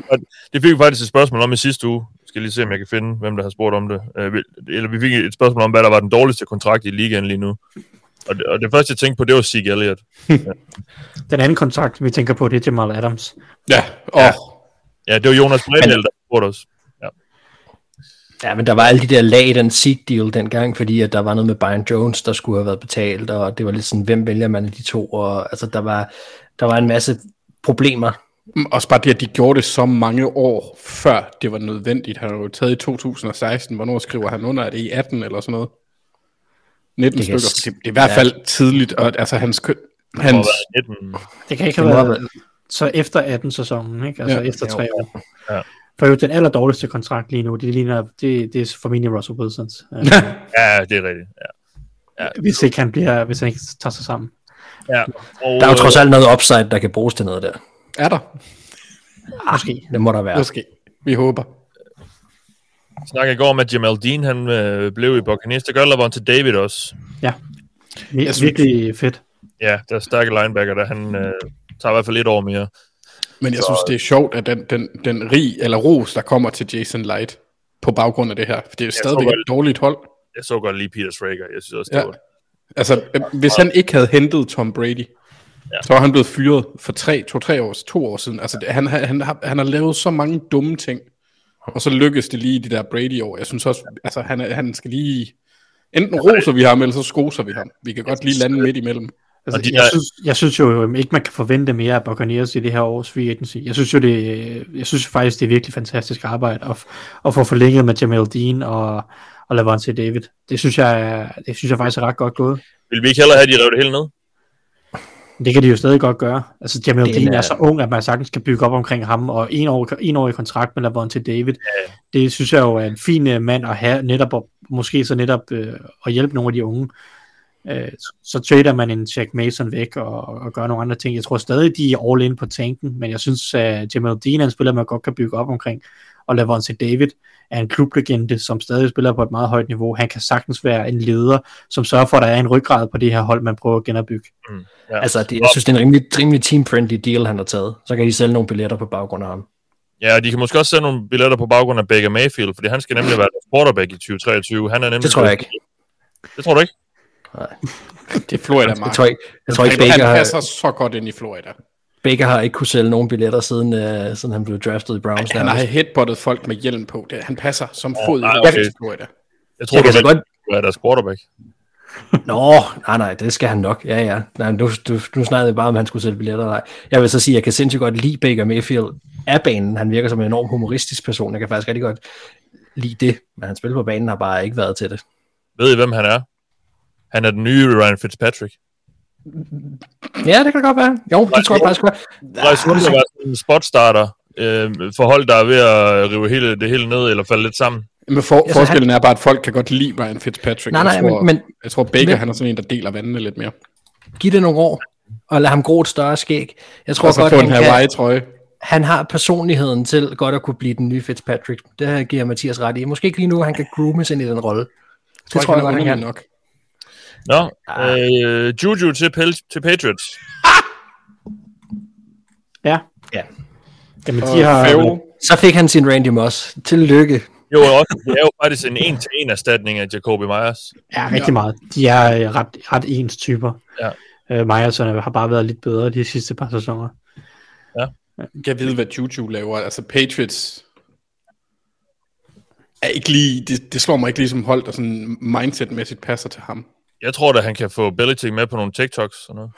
det fik vi faktisk et spørgsmål om i sidste uge. Skal lige se, om jeg kan finde, hvem der har spurgt om det. Øh, Eller vi fik et spørgsmål om, hvad der var den dårligste kontrakt i ligaen lige nu. Og det, og det første, jeg tænkte på, det var Zeke Elliott. Den anden kontrakt, vi tænker på, det er Jamal Adams. Ja, og Ja. Ja, det var Jonas Bredel, der spurgte os. Ja, men der var alle de der lag i den seed deal dengang, fordi at der var noget med Brian Jones, der skulle have været betalt, og det var lidt sådan, hvem vælger man af de to, og altså der var, der var en masse problemer Også bare det, at de gjorde det så mange år før det var nødvendigt. Han har jo taget i 2016. Hvornår skriver han under? Er det i 18 eller sådan noget? 19 Det stykker. s- Det, det er i hvert ja. fald tidligt. Og, altså hans, Det hans, være 19. Det kan ikke Det have været så efter 18-sæsonen, ikke? Altså Ja. ja, efter tre år. Ja. For jo, den aller dårligste kontrakt lige nu, det ligner, det, det er formentlig Russell Wilsons. Uh, Ja, det er rigtigt. Ja. hvis ikke han bliver, hvis han ikke tager sig sammen. ja. Og, Der er jo trods øh, alt noget upside, der kan bruges til noget der. Er der? Måske. Det må der være. Måske. Vi håber. snakkede i går om, at Jamal Dean han, øh, blev i Buccaneers. Det gør Lavonte David også. Ja. Jeg Jeg synes- virkelig fedt. Ja, der er stærke linebacker, der han øh, tager i hvert fald et år mere. Men jeg synes, det er sjovt, at den, den, den rig eller ros, der kommer til Jason Light på baggrund af det her. For det er jo stadigvæk godt. et dårligt hold. Jeg så godt lige Peter Schrager. Jeg synes også, det Ja. var... Altså, øh, hvis han ikke havde hentet Tom Brady, Ja. så var han blevet fyret for tre, to, tre år, to år siden. Altså, han, han, han, har, han har lavet så mange dumme ting, og så lykkes det lige i de der Brady-år. Jeg synes også, altså, han, han skal lige... Enten roser vi ham, eller så skoser vi ham. Vi kan godt lige lande midt imellem. Altså, de jeg, der- synes, jeg synes jo øhm, ikke, man kan forvente mere af Buccaneers i det her års free agency. Jeg synes jo, det, jeg synes faktisk, det er virkelig fantastisk arbejde at, at få forlænget med Jamal Dean og, og Lavonte David. Det synes jeg, det synes jeg faktisk er ret godt gået. Vil vi ikke hellere have, at de rev det hele ned? Det kan de jo stadig godt gøre. Altså Jamal Det Dean er- er så ung, at man sagtens kan bygge op omkring ham, og en år, en år i kontrakt med Lavonte David. Ja. Det synes jeg jo er en fin øh, mand at have, netop at, måske så netop øh, at hjælpe nogle af de unge. Øh, så, trader man en Jack Mason væk og, og gør nogle andre ting. Jeg tror stadig, de er all in på tanken, men jeg synes, at Jamal Dean er en spiller, man godt kan bygge op omkring. Og Lavonte David er en klublegende, som stadig spiller på et meget højt niveau. Han kan sagtens være en leder, som sørger for, at der er en ryggrad på det her hold, man prøver at genopbygge. Ja. Altså, det, jeg synes, det er en rimelig, rimelig team-friendly deal, han har taget. Så kan de sælge nogle billetter på baggrund af ham. Ja, og de kan måske også sende nogle billetter på baggrund af Baker Mayfield, fordi han skal nemlig være quarterback i 2023. Han er nemlig Det tror jeg ikke. Det tror du ikke? Det er Florida, Jeg Mark. tror ikke, jeg tror ikke Baker, han har, passer så godt ind i Florida. Baker har ikke kunne sælge nogen billetter, siden, uh, siden han blev draftet i Browns. Han har headbuttet folk med hjelm på. Det, han passer som fod nej, i okay. Florida. Jeg tror, Jeg så vil godt... være deres quarterback. Nå, nej, nej, det skal han nok. Ja, ja. Nej, nu, du, nu snakkede vi bare, om han skulle sælge billetter. Nej. Jeg vil så sige, at jeg kan sindssygt godt lide Baker Mayfield af banen. Han virker som en enorm humoristisk person. Jeg kan faktisk rigtig godt lide det, men han spiller på banen har bare ikke været til det. Ved I, hvem han er? Han er den nye Ryan Fitzpatrick. Ja, det kan godt være. Jo, det tror jeg faktisk godt. Bryce Hunter var sådan en spotstarter. Øh, forhold, der er ved at rive hele, det hele ned, eller falde lidt sammen. Men for, Altså, forskellen er bare, at folk kan godt lide Ryan Fitzpatrick. Nej, nej, jeg, tror, men, jeg tror, Baker men- han er sådan en, der deler vandene lidt mere. giv det nogle år, og lad ham gro et større skæg. Jeg tror Og så godt, få en han, kan, Hawaii-trøje. han har personligheden til godt at kunne blive den nye Fitzpatrick. Det her giver Mathias ret i. Måske ikke lige nu, han kan groomes ind i den rolle. Det tror jeg godt, han kan. nok. Nå, Ah. øh, Juju til, Pel- til Patriots. Ja. Ja. Jamen, de har... Favre, Så fik han sin Randy Moss. Tillykke. Jo, også, det er jo faktisk en en-til-en erstatning af Jacoby Myers. Ja, rigtig ja. meget. De er øh, ret, ret ens typer. Ja. Øh, Myersson har bare været lidt bedre de sidste par sæsoner. jeg ved, hvad Juju laver. Altså, Patriots er ikke lige, det, det slår mig ikke lige som hold, der sådan mindset-mæssigt passer til ham. Jeg tror da, han kan få Belichick med på nogle TikToks og noget.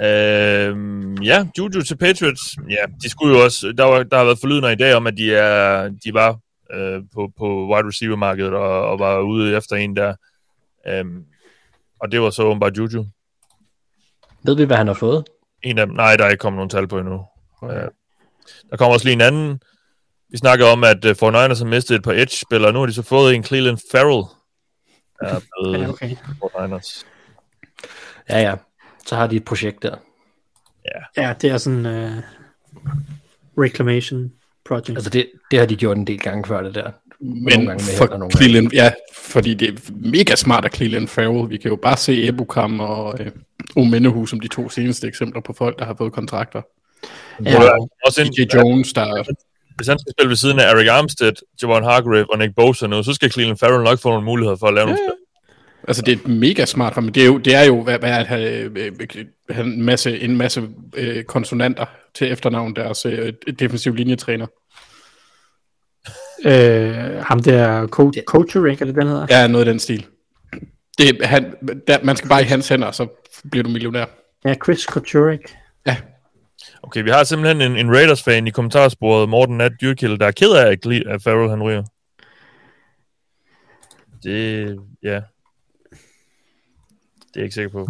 øhm, ja, Juju til Patriots. Ja, de skulle jo også... Der, var, der har været forlydende i dag om, at de, er, de var øh, på, på wide receiver-markedet og, og var ude efter en der. Øhm, og det var så åbenbart Juju. Ved vi, hvad han har fået? En af dem, nej, der er ikke kommet nogen tal på endnu. Okay. Øh, der kommer også lige en anden. Vi snakker om, at uh, 49ers har mistet et par edge-spillere. Nu har de så fået en Cleveland Farrell. Er blevet Ja, okay. 49ers. Ja, ja. Så har de et projekt der. Ja, det er sådan uh, reclamation project. Altså det, det har de gjort en del gange før det der. Men gange med og for nogle Cleveland, ja, fordi det er mega smart af Cleveland Farrell. Vi kan jo bare se Ebukam og øh, Omenehu som de to seneste eksempler på folk, der har fået kontrakter. ja, Også en, DJ Jones, der hvis han skal spille ved siden af Eric Armstead, Javon Hargrave og Nick Bosa nu, så skal Cleveland Farrell nok få nogle muligheder for at lave nogle spil. Altså, det er mega smart men det er jo, det er jo hvad, hvad er det, have, øh, have en masse, en masse øh, konsonanter til efternavn, deres øh, defensiv linjetræner. øh, ham der coach, Coacherick, er det den hedder? Ja, noget af den stil. Det, han, der, man skal bare i hans hænder, så bliver du millionær. Ja, Chris Coacherick. Ja, Okay, vi har simpelthen en, en Raiders-fan i kommentarsporet, Morten Nat Dyrkild, der er ked af, at Farrell han ryger. Det, ja. Det er jeg ikke sikker på.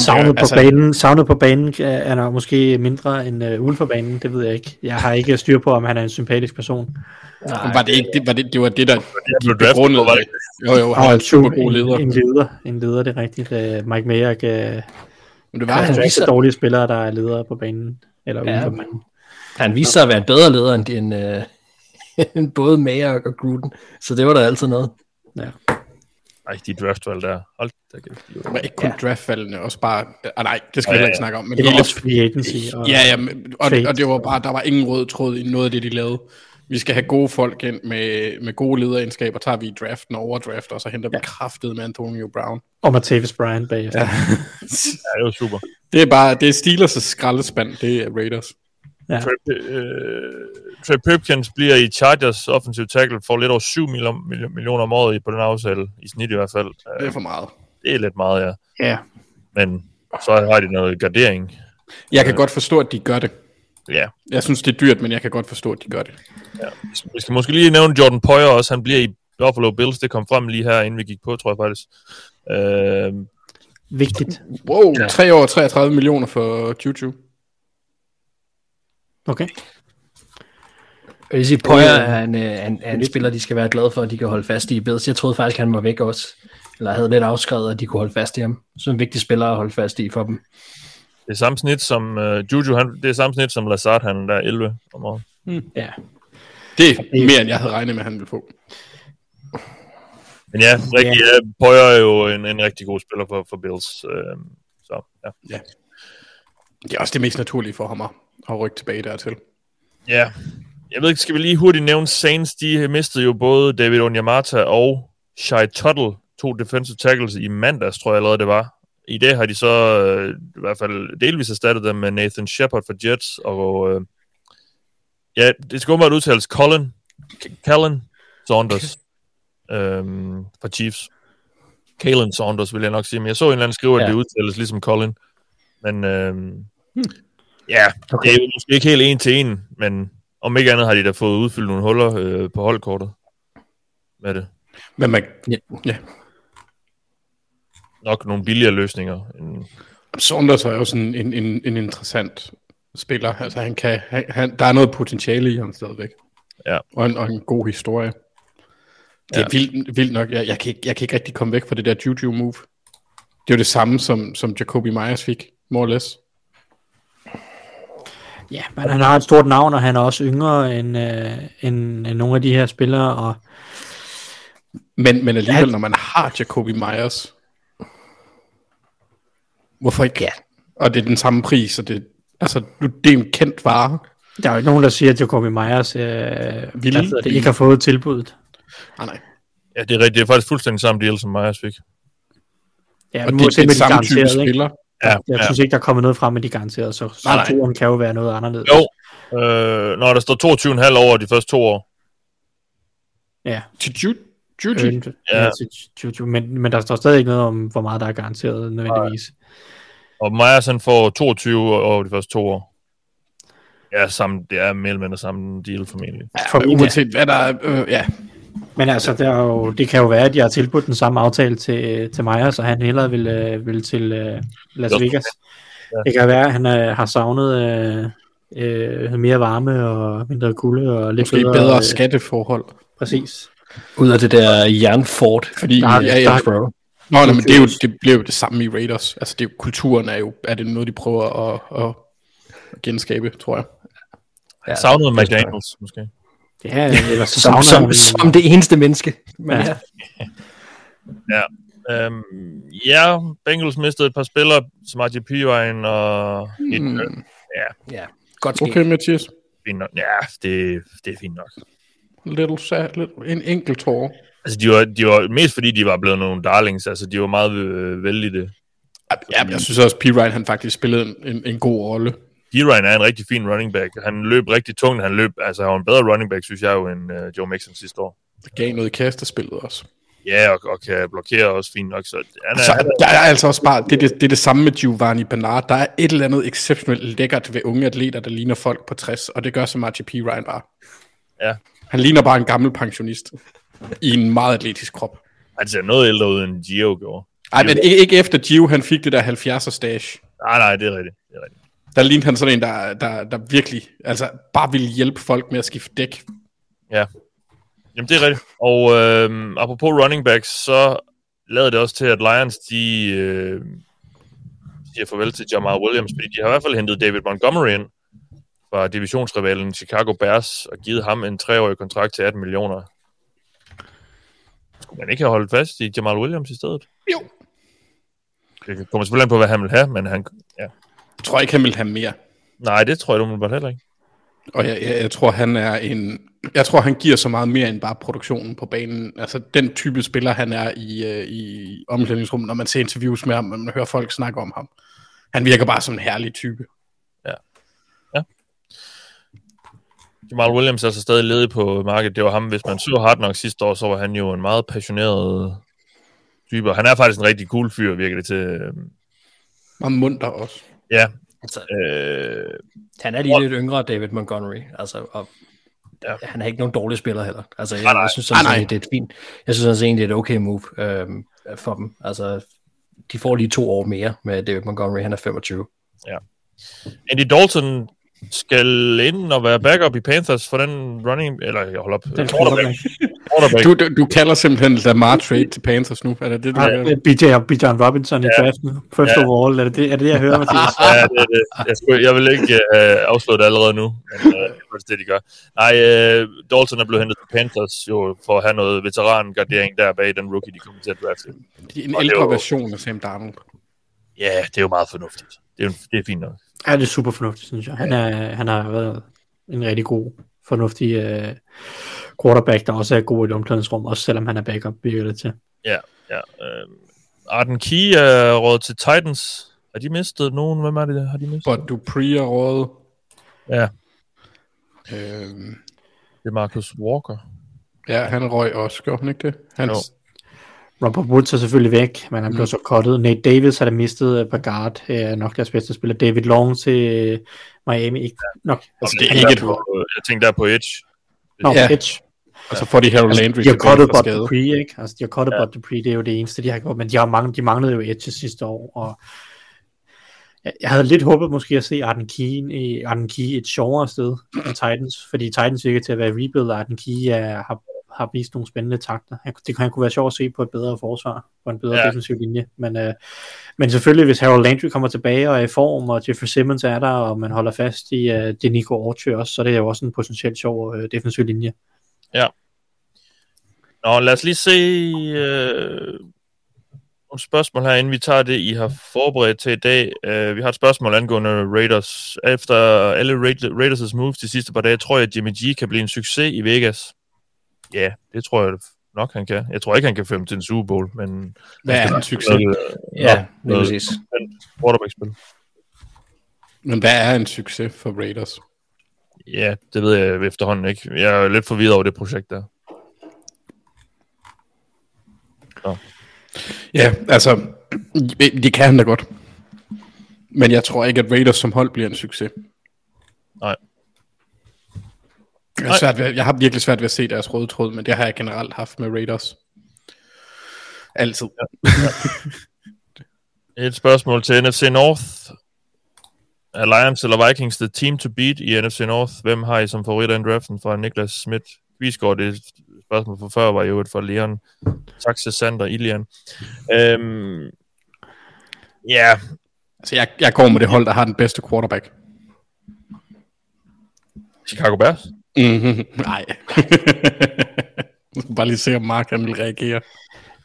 Savnet på, altså- banen, savnet på banen øh, er nok måske mindre end uh, uden for banen, det ved jeg ikke. Jeg har ikke styr på, om han er en sympatisk person. Nej, var det ikke det, var det, det var det, der blev draftet var det. Jo, jo, han er en super god leder. En, en leder, en leder, det er rigtigt. Uh, Mike Mayer uh, Men det var er han. altså ikke så viser- dårlige spillere, der er ledere på banen. Eller Ja. uden for banen. Han viste sig at være en bedre leder end, end, øh, end både Mayer og Gruden, så det var der altid noget. Ej, de draftvalg der. Hold da kæft. var ikke kun Ja. draftfaldene, også bare... Ah, nej, det skal Ja, vi heller ja. ikke snakke om. Men Det var hele, også free agency. Og, ja, ja, men- og, og det var bare, der var ingen rød tråd i noget af det, de lavede. Vi skal have gode folk ind med, med gode lederegenskaber, tager vi draften og overdrafter, og så henter vi kraftet med Antonio Brown. og Martavis Bryant bagefter. Ja. Ja, det var super. Det er bare, det er Steelers' skraldespand, det er Raiders. Ja. Trey, øh, Trey Pipkins bliver i Chargers offensive tackle for lidt over 7 millioner, millioner om året i- på den aftale, i snit i hvert fald. Det er Øh, for meget. Det er lidt meget, ja. ja. Men så har de noget gardering. Jeg kan godt forstå, at de gør det. Ja. Jeg synes, det er dyrt, men jeg kan godt forstå, at de gør det. Vi skal måske lige nævne Jordan Poyer også. Han bliver i Buffalo Bills. Det kom frem lige her, inden vi gik på, tror jeg faktisk. Øh, Vigtigt. Wow, Ja. 3 år 33 millioner for Juju. Okay. Jeg vil sige, Poyer er en, øh, en, en spiller, de skal være glade for, at de kan holde fast i Bills. Jeg troede faktisk, han var væk også. Eller havde lidt afskrevet, at de kunne holde fast i ham. Så en vigtig spiller at holde fast i for dem. det er samme snit som uh, Juju. Han, det er samme snit som Lazard, han der er 11 om året. Ja. Det er mere, end jeg havde regnet med, at han ville få. Men ja, rigtig, ja. Poyer er jo en, en rigtig god spiller for, for Bills. Øh, så ja. Det er også det mest naturlige for ham at, at rykke tilbage dertil. Ja, jeg ved ikke, skal vi lige hurtigt nævne Saints, de mistede jo både David Onyemata og Shai Tuttle, to defensive tackles i mandags, tror jeg allerede det var. I dag har de så øh, i hvert fald delvis erstattet dem med Nathan Shepard for Jets, og øh, ja, det skal åbenbart udtales Colin, Callan Saunders øhm, for Chiefs. Kalen Saunders, vil jeg nok sige, men jeg så en eller anden skrive, at Ja. det udtales ligesom Colin. Men øhm, ja, Okay. det er jo måske ikke helt en til en, men om ikke andet har de da fået udfyldt nogle huller øh, på holdkortet med det. Men man, Ja. ja. Nok nogle billigere løsninger. End, Saunders er jo sådan en, en, en interessant spiller. Altså, han kan, han, han, der er noget potentiale i ham stadigvæk. Ja. Og en, og en god historie. Det er Ja. vildt, vildt nok. Jeg, jeg, kan ikke, jeg kan ikke rigtig komme væk fra det der Juju-move. Det er jo det samme, som, som Jacoby Myers fik, more or less. Ja, men han har et stort navn, og han er også yngre end, øh, end, end nogle af de her spillere, og Men, men alligevel, når man har Jacoby Myers, hvorfor ikke? Ja. Og det er den samme pris, og det, altså, nu, det er en kendt vare. der er jo ikke nogen, der siger, at Jacoby Myers øh, altså, det ikke har fået tilbuddet. Ah, nej. ja, det er rigtigt. Det er faktisk fuldstændig samme deal, som Myers fik. Ja, Og nu det, det er med den de samme type spiller. Ja, Jeg ja. synes ikke, der er kommet noget frem med de garanterede, så, så Nej, nej. turen kan jo være noget anderledes. Jo, øh, når der står 22,5 over de første to år. Ja, Til Ju- Juju? Ja. ja. til Juju, men, men der står stadig ikke noget om, hvor meget der er garanteret nødvendigvis. Og Myers han får 22 over de første to år. Ja, samme, det er mere eller samme deal formentlig. For Ja, min, uanset hvad der er, øh, ja. Men altså, der er jo, det kan jo være, at de har tilbudt den samme aftale til, til Myers, så han hellere vil, øh, vil til øh, Las. Vegas. Ja. Det kan være, at han øh, har savnet øh, øh, mere varme og mindre kulde og lidt Måske bedre, bedre øh, skatteforhold. Præcis. Ud af det der jernfort. Fordi, Der ja, ja, der Bro. Nå, nej, men det, er jo, det bliver jo det samme i Raiders. Altså, det er jo, kulturen er jo, er det noget, de prøver at, at, at genskabe, tror jeg. Han savnede McDaniels, måske. Ja, eller så Som, savner som, han- som det eneste menneske. Men Ja. ja. Øhm, ja, Bengals mistede et par spillere, som Archie Pirine og... Hmm. ja. Godt sket. Okay, Mathias. Fint nok. Ja, det, det er fint nok. Little sad, little, en enkelt tår. Altså, de var, de var mest fordi, de var blevet nogle darlings. Altså, de var meget øh, vældige. Ja, jeg synes også, P. Ryan han faktisk spillede en, en, god rolle. Pirine er en rigtig fin running back. Han løb rigtig tungt. Han løb, altså, han var en bedre running back, synes jeg jo, end øh, Joe Mixon sidste år. Det gav noget i kastespillet også. Ja, og, og kan blokere også fint nok. Så han er, Så er, der er altså også bare, det, det, det er det samme med Giovanni Bernard. Der er et eller andet exceptionelt lækkert ved unge atleter, der ligner folk på 60, og det gør så Marty P. Ryan bare. Ja. Han ligner bare en gammel pensionist i en meget atletisk krop. han ser noget ældre ud, end Gio gjorde. Ej, men ikke, ikke efter Gio, han fik det der 70'er stage. Nej, nej, det er rigtigt. Det er rigtigt. Der lignede han sådan en, der, der, der virkelig altså, bare ville hjælpe folk med at skifte dæk. Ja. Jamen, det er rigtigt. Og øhm, apropos running backs, så lader det også til, at Lions, de øh, siger farvel til Jamal Williams, fordi de har i hvert fald hentet David Montgomery ind fra divisionsrivalen Chicago Bears og givet ham en treårig kontrakt til 18 millioner. Skulle man ikke have holdt fast i Jamal Williams i stedet? Jo. Det kommer selvfølgelig an på, hvad han vil have, men han... Ja. Jeg tror ikke, han vil have mere. Nej, det tror jeg umiddelbart heller ikke. Og jeg, jeg, jeg tror, han er en... Jeg tror, han giver så meget mere end bare produktionen på banen. Altså, den type spiller, han er i, øh, i omklædningsrummet, når man ser interviews med ham, når man hører folk snakke om ham. Han virker bare som en herlig type. Jamal Williams er altså stadig ledig på markedet. Det var ham, hvis man så Hard Knock sidste år, så var han jo en meget passioneret type. Og Han er faktisk en rigtig cool fyr, virker det til. Øhm, Meget munter også. Ja. Altså, Øh, han er lige lidt yngre, David Montgomery. Altså, og Ja. ja. han er ikke nogen dårlig spiller heller. Altså, jeg, Nej, nej. jeg synes sådan Nej, nej. det er et fint. Jeg synes sådan egentlig, det er et okay move øhm, for dem. Altså, de får lige to år mere med David Montgomery. Han er 25. Andy Dalton skal ind og være backup i Panthers for den running... Eller jeg holder op. Den quarterback. quarterback. Du, du, du kalder simpelthen Lamar trade til Panthers nu. Er det det, du gør? Ja, BJ, og Robinson i Ja. draften. First Ja. overall, er det det, er det, jeg hører, Mathias? ja, det er det. Jeg, skulle, jeg vil ikke uh, afsløre det allerede nu, men uh, det er det, de gør. Nej, uh, Dalton er blevet hentet til Panthers jo, for at have noget veterangardering der bag den rookie, de kommer til at drafte. En det er ældre version af Sam Darnold. Ja, det er jo meget fornuftigt. Det er, det er fint nok. Ja, det er super fornuftigt, synes jeg. Han, er, han har været en rigtig god, fornuftig uh, quarterback, der også er god i omklædningsrum, også selvom han er backup, virker det til. Ja, ja. Uh, Arden Key er råd til Titans. Har de mistet nogen? Hvem er det, har de mistet? But Dupree er rådet. Ja, Øhm, det er Marcus Walker. ja, han røg også, gjorde han ikke det? Han, Jo. Robert Woods er selvfølgelig væk, men han blev Mm. så cuttet. Nate Davis har der mistet uh, på guard, uh, nok deres bedste spiller. David Long til uh, Miami, ikke nok. altså, det er tænker ikke et der på, Jeg tænkte der på Edge. Nå, Ja. Edge. Og så får de Harold Altså, Landry de har Bud skade. Dupree, ikke? Altså, de har cuttet Ja. Bud Dupree, det er jo det eneste, de har gjort, men de, har mange, de manglede jo Edge sidste år, og jeg, jeg havde lidt håbet måske at se Arden Key, i, Arden Key et sjovere sted end Titans, fordi Titans virker til at være rebuild, og Arden Key er, har, har vist nogle spændende takter. Det kan han kunne være sjovt at se på et bedre forsvar, på en bedre Ja. ja. defensiv linje, men, øh, men selvfølgelig, hvis Harold Landry kommer tilbage og er i form, og Jeffrey Simmons er der, og man holder fast i øh, det Nico Orchard også, så er det jo også en potentielt sjov øh, defensiv linje. Nå, lad os lige se øh, nogle spørgsmål her, inden vi tager det, I har forberedt til i dag. Uh, vi har et spørgsmål angående Raiders. Efter alle Ra- Raiders' moves de sidste par dage, tror jeg, at Jimmy G kan blive en succes i Vegas. Ja, det tror jeg nok, han kan. Jeg tror ikke, han kan føre dem til en Super Bowl, men... Er en succes? Noget, Ja, lige præcis. quarterback-spil. Men hvad er en succes for Raiders? Ja, det ved jeg efterhånden ikke. Jeg er lidt forvirret over det projekt der. Ja, altså, det kan han da godt. Men jeg tror ikke, at Raiders som hold bliver en succes. Nej. Jeg har, svært ved, jeg har virkelig svært ved at se deres røde tråd, men det har jeg generelt haft med Raiders. Altid. Et spørgsmål til NFC North. Er Lions eller Vikings the team to beat i NFC North? Hvem har I som favoritter i draften fra Niklas Schmidt? Kvisgaard, det spørgsmål fra før var jo et fra Leon. Saxe Sander, Ilian. Øhm, ja, Altså, jeg, jeg går med det hold, der har den bedste quarterback. Chicago Bears. Mm-hmm. Nej. Bare lige se, om Mark han vil reagere.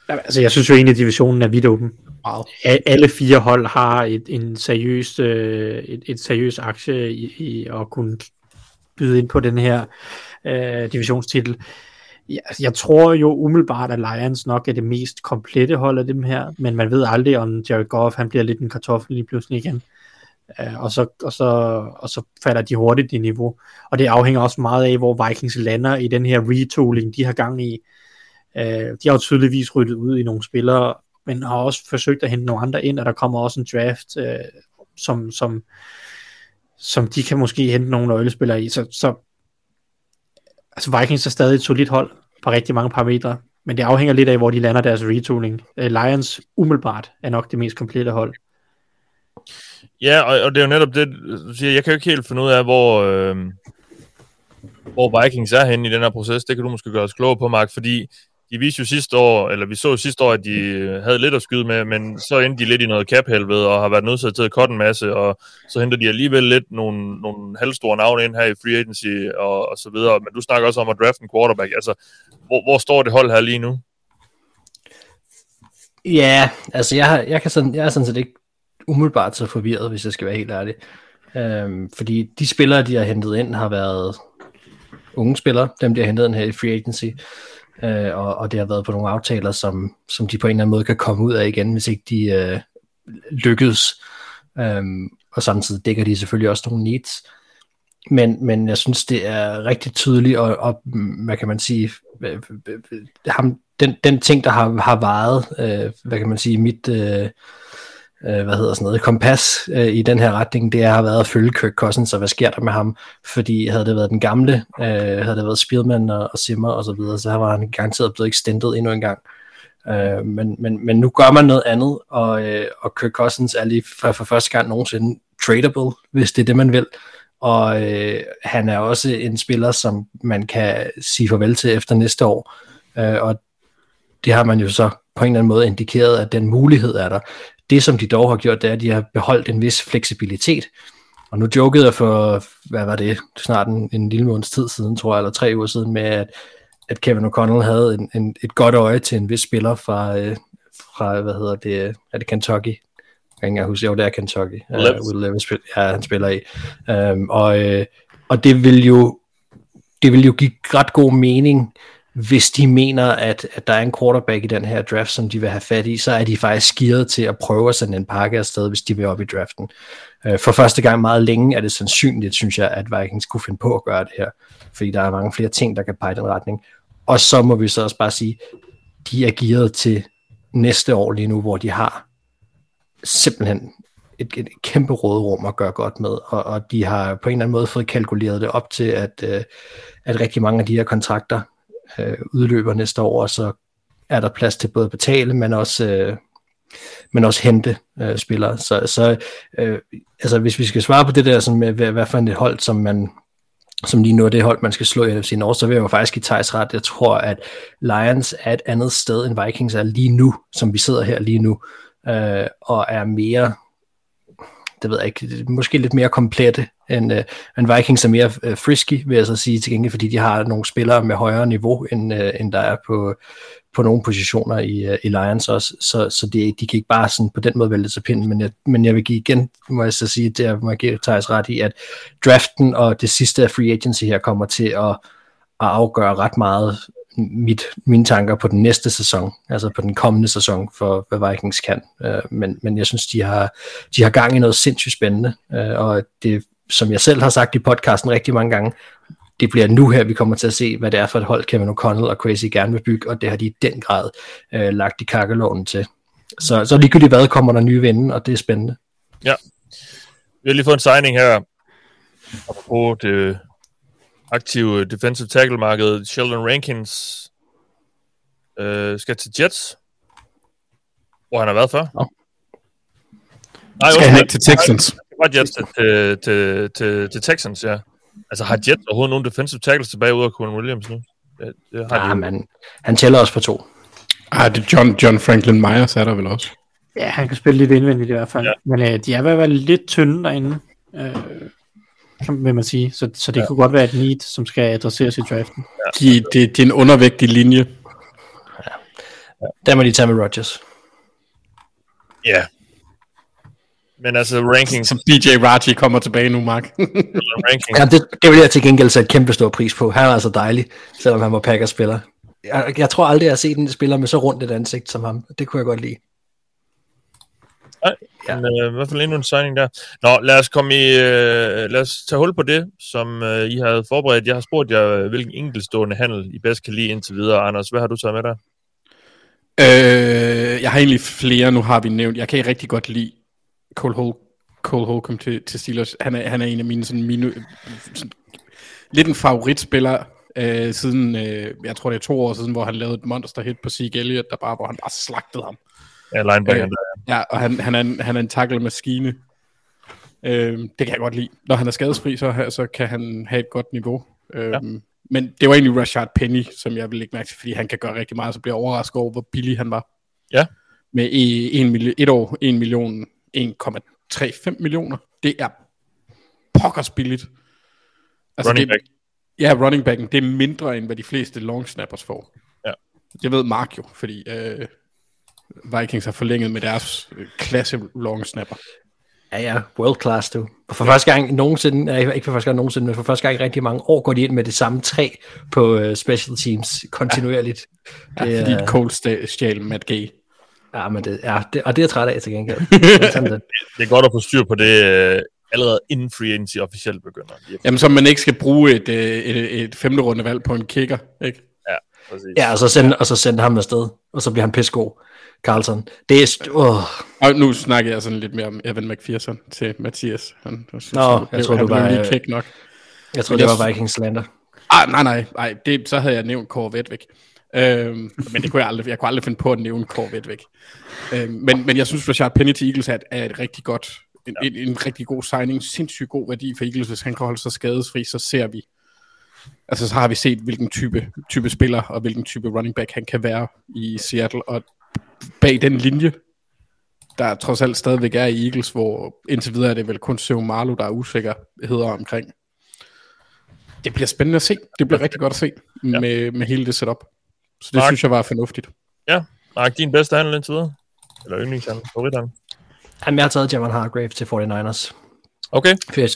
Ja, Altså, jeg synes jo egentlig, at divisionen er vidt åben. Meget. A- Alle fire hold har et, en seriøs, øh, et, et seriøs aktie i, i at kunne byde ind på den her øh, divisionstitel. Jeg, jeg tror jo umiddelbart, at Lions nok er det mest komplette hold af dem her, men man ved aldrig, om Jared Goff han bliver lidt en kartoffel lige pludselig igen. Øh, og, så, og, så, og så falder de hurtigt i niveau. Og det afhænger også meget af, hvor Vikings lander i den her retooling, de har gang i. Øh, de har jo tydeligvis ryddet ud i nogle spillere, men har også forsøgt at hente nogle andre ind, og der kommer også en draft, øh, som, som, som de kan måske hente nogle nøglespillere i. Så, så altså Vikings er stadig et solidt hold på rigtig mange parametre, men det afhænger lidt af, hvor de lander deres retooling. Øh, Lions umiddelbart er nok det mest komplette hold. Ja, og, og det er jo netop det, du siger, jeg kan jo ikke helt finde ud af, hvor, øh, hvor Vikings er henne i den her proces. Det kan du måske gøre os klogere på, Mark, fordi de viste jo sidste år, eller vi så jo sidste år, at de øh, havde lidt at skyde med, men så endte de lidt i noget kaphelvede og har været nødt til at cutte en masse, og så henter de alligevel lidt nogle, nogle halvstore navne ind her i free agency, og, og så videre. Men du snakker også om at drafte en quarterback. Altså, hvor, hvor står det hold her lige nu? Ja, altså jeg, har, jeg, kan sådan, jeg er sådan set ikke umiddelbart så forvirret, hvis jeg skal være helt ærlig. Øhm, fordi de spillere, de har hentet ind, har været unge spillere, dem de har hentet ind her i free agency, øh, og, og det har været på nogle aftaler, som, som de på en eller anden måde kan komme ud af igen, hvis ikke de øh, lykkes. Øhm, og samtidig dækker de selvfølgelig også nogle needs. Men, men jeg synes, det er rigtig tydeligt, og, og hvad kan man sige, ham, den, den ting, der har, har varet, øh, hvad kan man sige, mit... Øh, øh, hvad hedder sådan noget, kompas øh, i den her retning, det har været at følge Kirk Cousins, og hvad sker der med ham? Fordi havde det været den gamle, øh, havde det været Spielman og, og Simmer og så videre, så var han garanteret blevet extended endnu en gang. Øh, men, men, men nu gør man noget andet, og, øh, og Kirk Cousins er lige for, for første gang nogensinde tradable, hvis det er det, man vil. Og øh, han er også en spiller, som man kan sige farvel til efter næste år. Øh, og det har man jo så på en eller anden måde indikeret, at den mulighed er der. Det, som de dog har gjort, det er, at de har beholdt en vis fleksibilitet. Og nu jokede jeg for, hvad var det, snart en, en lille måneds tid siden, tror jeg, eller tre uger siden, med at, at Kevin O'Connell havde en, en, et godt øje til en vis spiller fra, øh, fra hvad hedder det, er det Kentucky? Jeg kan ikke huske, jo, det er Kentucky. Uh, Will Levis, ja, han spiller i. Um, og, øh, og det vil jo det vil jo give ret god mening, hvis de mener, at, at der er en quarterback i den her draft, som de vil have fat i, så er de faktisk skiret til at prøve at sende en pakke afsted, hvis de vil op i draften. Øh, for første gang meget længe er det sandsynligt, synes jeg, at Vikings kunne finde på at gøre det her, fordi der er mange flere ting, der kan pege den retning. Og så må vi så også bare sige, de er gearet til næste år lige nu, hvor de har simpelthen et, et kæmpe rådrum at gøre godt med, og, og de har på en eller anden måde fået kalkuleret det op til, at, øh, at rigtig mange af de her kontrakter øh, udløber næste år, og så er der plads til både at betale, men også, øh, men også hente øh, spillere. Så, så øh, altså, hvis vi skal svare på det der sådan med, øh, hvad, hvad for et hold, som man som lige nu er det hold, man skal slå i NFC North, så vil jeg jo faktisk i Thijs ret. Jeg tror, at Lions er et andet sted, end Vikings er lige nu, som vi sidder her lige nu, øh, og er mere det ved jeg ikke, måske lidt mere komplette end, øh, end Vikings er mere øh, frisky, vil jeg så sige til gengæld, fordi de har nogle spillere med højere niveau, end, øh, end der er på, på nogle positioner i, øh, i Lions også, så, så det, de kan ikke bare sådan på den måde vælge sig pinden, men jeg, men jeg vil give igen, må jeg så sige, det må jeg give Thijs ret i, at draften og det sidste af free agency her kommer til at, at afgøre ret meget mit, mine tanker på den næste sæson, altså på den kommende sæson for, hvad Vikings kan. Øh, men, men jeg synes, de har, de har gang i noget sindssygt spændende, øh, og det, som jeg selv har sagt i podcasten rigtig mange gange, det bliver nu her, vi kommer til at se, hvad det er for et hold, Kevin O'Connell og Crazy gerne vil bygge, og det har de i den grad øh, lagt i kakkeloven til. Så, så ligegyldigt hvad, kommer der nye vinde, og det er spændende. Ja. Vi har lige fået en signing her, på det aktive defensive tackle-marked, Sheldon Rankins, øh, skal til Jets, hvor han har været før. Ja. Nej, skal han ikke til Texans? Var Jets til, til, til, til, til Texans, ja. Altså har Jets overhovedet nogen defensive tackles tilbage ud af Quinn Williams nu? Det, det har ja, de men han tæller også på to. Ah, det John, John Franklin Myers er der vel også. Ja, han kan spille lidt indvendigt i hvert fald. Ja. Men øh, de er i hvert fald lidt tynde derinde. Øh, kan, vil man sige. Så, så det ja. kunne godt være et need, som skal adresseres i draften. Ja. De, det, det er en undervægtig linje. Ja. Der må de tage med Rodgers. Ja. Men altså rankings... Så BJ Raji kommer tilbage nu, Mark. ja, det, det vil jeg til gengæld sætte kæmpe stor pris på. Han er altså dejlig, selvom han var Packers spiller. Jeg, jeg tror aldrig, jeg har set en spiller med så rundt et ansigt som ham. Det kunne jeg godt lide. Nej, ja. men øh, i hvert fald endnu en signing der. Nå, lad os komme i, øh, lad os tage hul på det, som øh, I havde forberedt. Jeg har spurgt jer, øh, hvilken enkeltstående handel I bedst kan lide indtil videre. Anders, hvad har du taget med der? Øh, jeg har egentlig flere, nu har vi nævnt. Jeg kan rigtig godt lide Cole, Hol Cole Holcomb til, til Steelers. Han er, han er en af mine sådan, mine, sådan, lidt en favoritspiller øh, siden, øh, jeg tror det er to år siden, hvor han lavede et monster hit på Zeke Elliott, der bare, hvor han bare slagtede ham. Ja, linebacker. Øh, ja, og han, han, er en, han er en tackle-maskine. Øh, det kan jeg godt lide. Når han er skadesfri, så, så kan han have et godt niveau. Øh, ja. Men det var egentlig Rashard Penny, som jeg vil lægge mærke til, fordi han kan gøre rigtig meget, så bliver jeg overrasket over, hvor billig han var. Ja. Med en, mil- et år 1 million, 1,35 millioner. Det er pokkers billigt. Altså running det, back. Ja, running backen, det er mindre end hvad de fleste long snappers får. Ja. Det ved Mark jo, fordi øh, Vikings har forlænget med deres øh, klasse long snapper. Ja, ja, world class du. Og for ja. første gang nogensinde, ja, ikke for første gang nogensinde, men for første gang i rigtig mange år går de ind med det samme træ på uh, special teams kontinuerligt. Ja, det, fordi uh, Cole stjal Matt Gay. Ja, men det, ja, det, og det er jeg træt af til gengæld. det, det er godt at få styr på det uh, allerede inden free agency officielt begynder. Jamen, så man ikke skal bruge et, et, et femte runde valg på en kicker, ikke? Ja, præcis. Ja, og så sende, og så sende ham afsted, og så bliver han pissegod. Carlson. Det er... Uh. Og nu snakker jeg sådan lidt mere om Evan McPherson til Mathias. Han, Nå, jeg, jeg tror, du var... Lige kæk nok. Jeg tror, det var Vikings slander. Ah, nej, nej, nej. Det, så havde jeg nævnt Corvette væk. Øhm, men det kunne jeg aldrig, jeg kunne aldrig finde på at nævne Corvette væk. Øhm, men, men jeg synes, Rashard Penny til Eagles er, er et rigtig godt, en, ja. en, en, rigtig god signing, sindssygt god værdi for Eagles, hvis han kan holde sig skadesfri, så ser vi, altså så har vi set, hvilken type, type spiller og hvilken type running back han kan være i Seattle, og bag den linje, der trods alt stadigvæk er i Eagles, hvor indtil videre er det vel kun Seu Marlo, der er usikkerheder omkring. Det bliver spændende at se. Det bliver rigtig godt at se ja. med, med hele det setup. Så det Mark. synes jeg var fornuftigt. Ja, Mark, din bedste handel indtil videre? Eller yndlingshandel, favorithandel? Jamen, jeg har taget Javon Hargrave til 49ers. Okay. For jeg,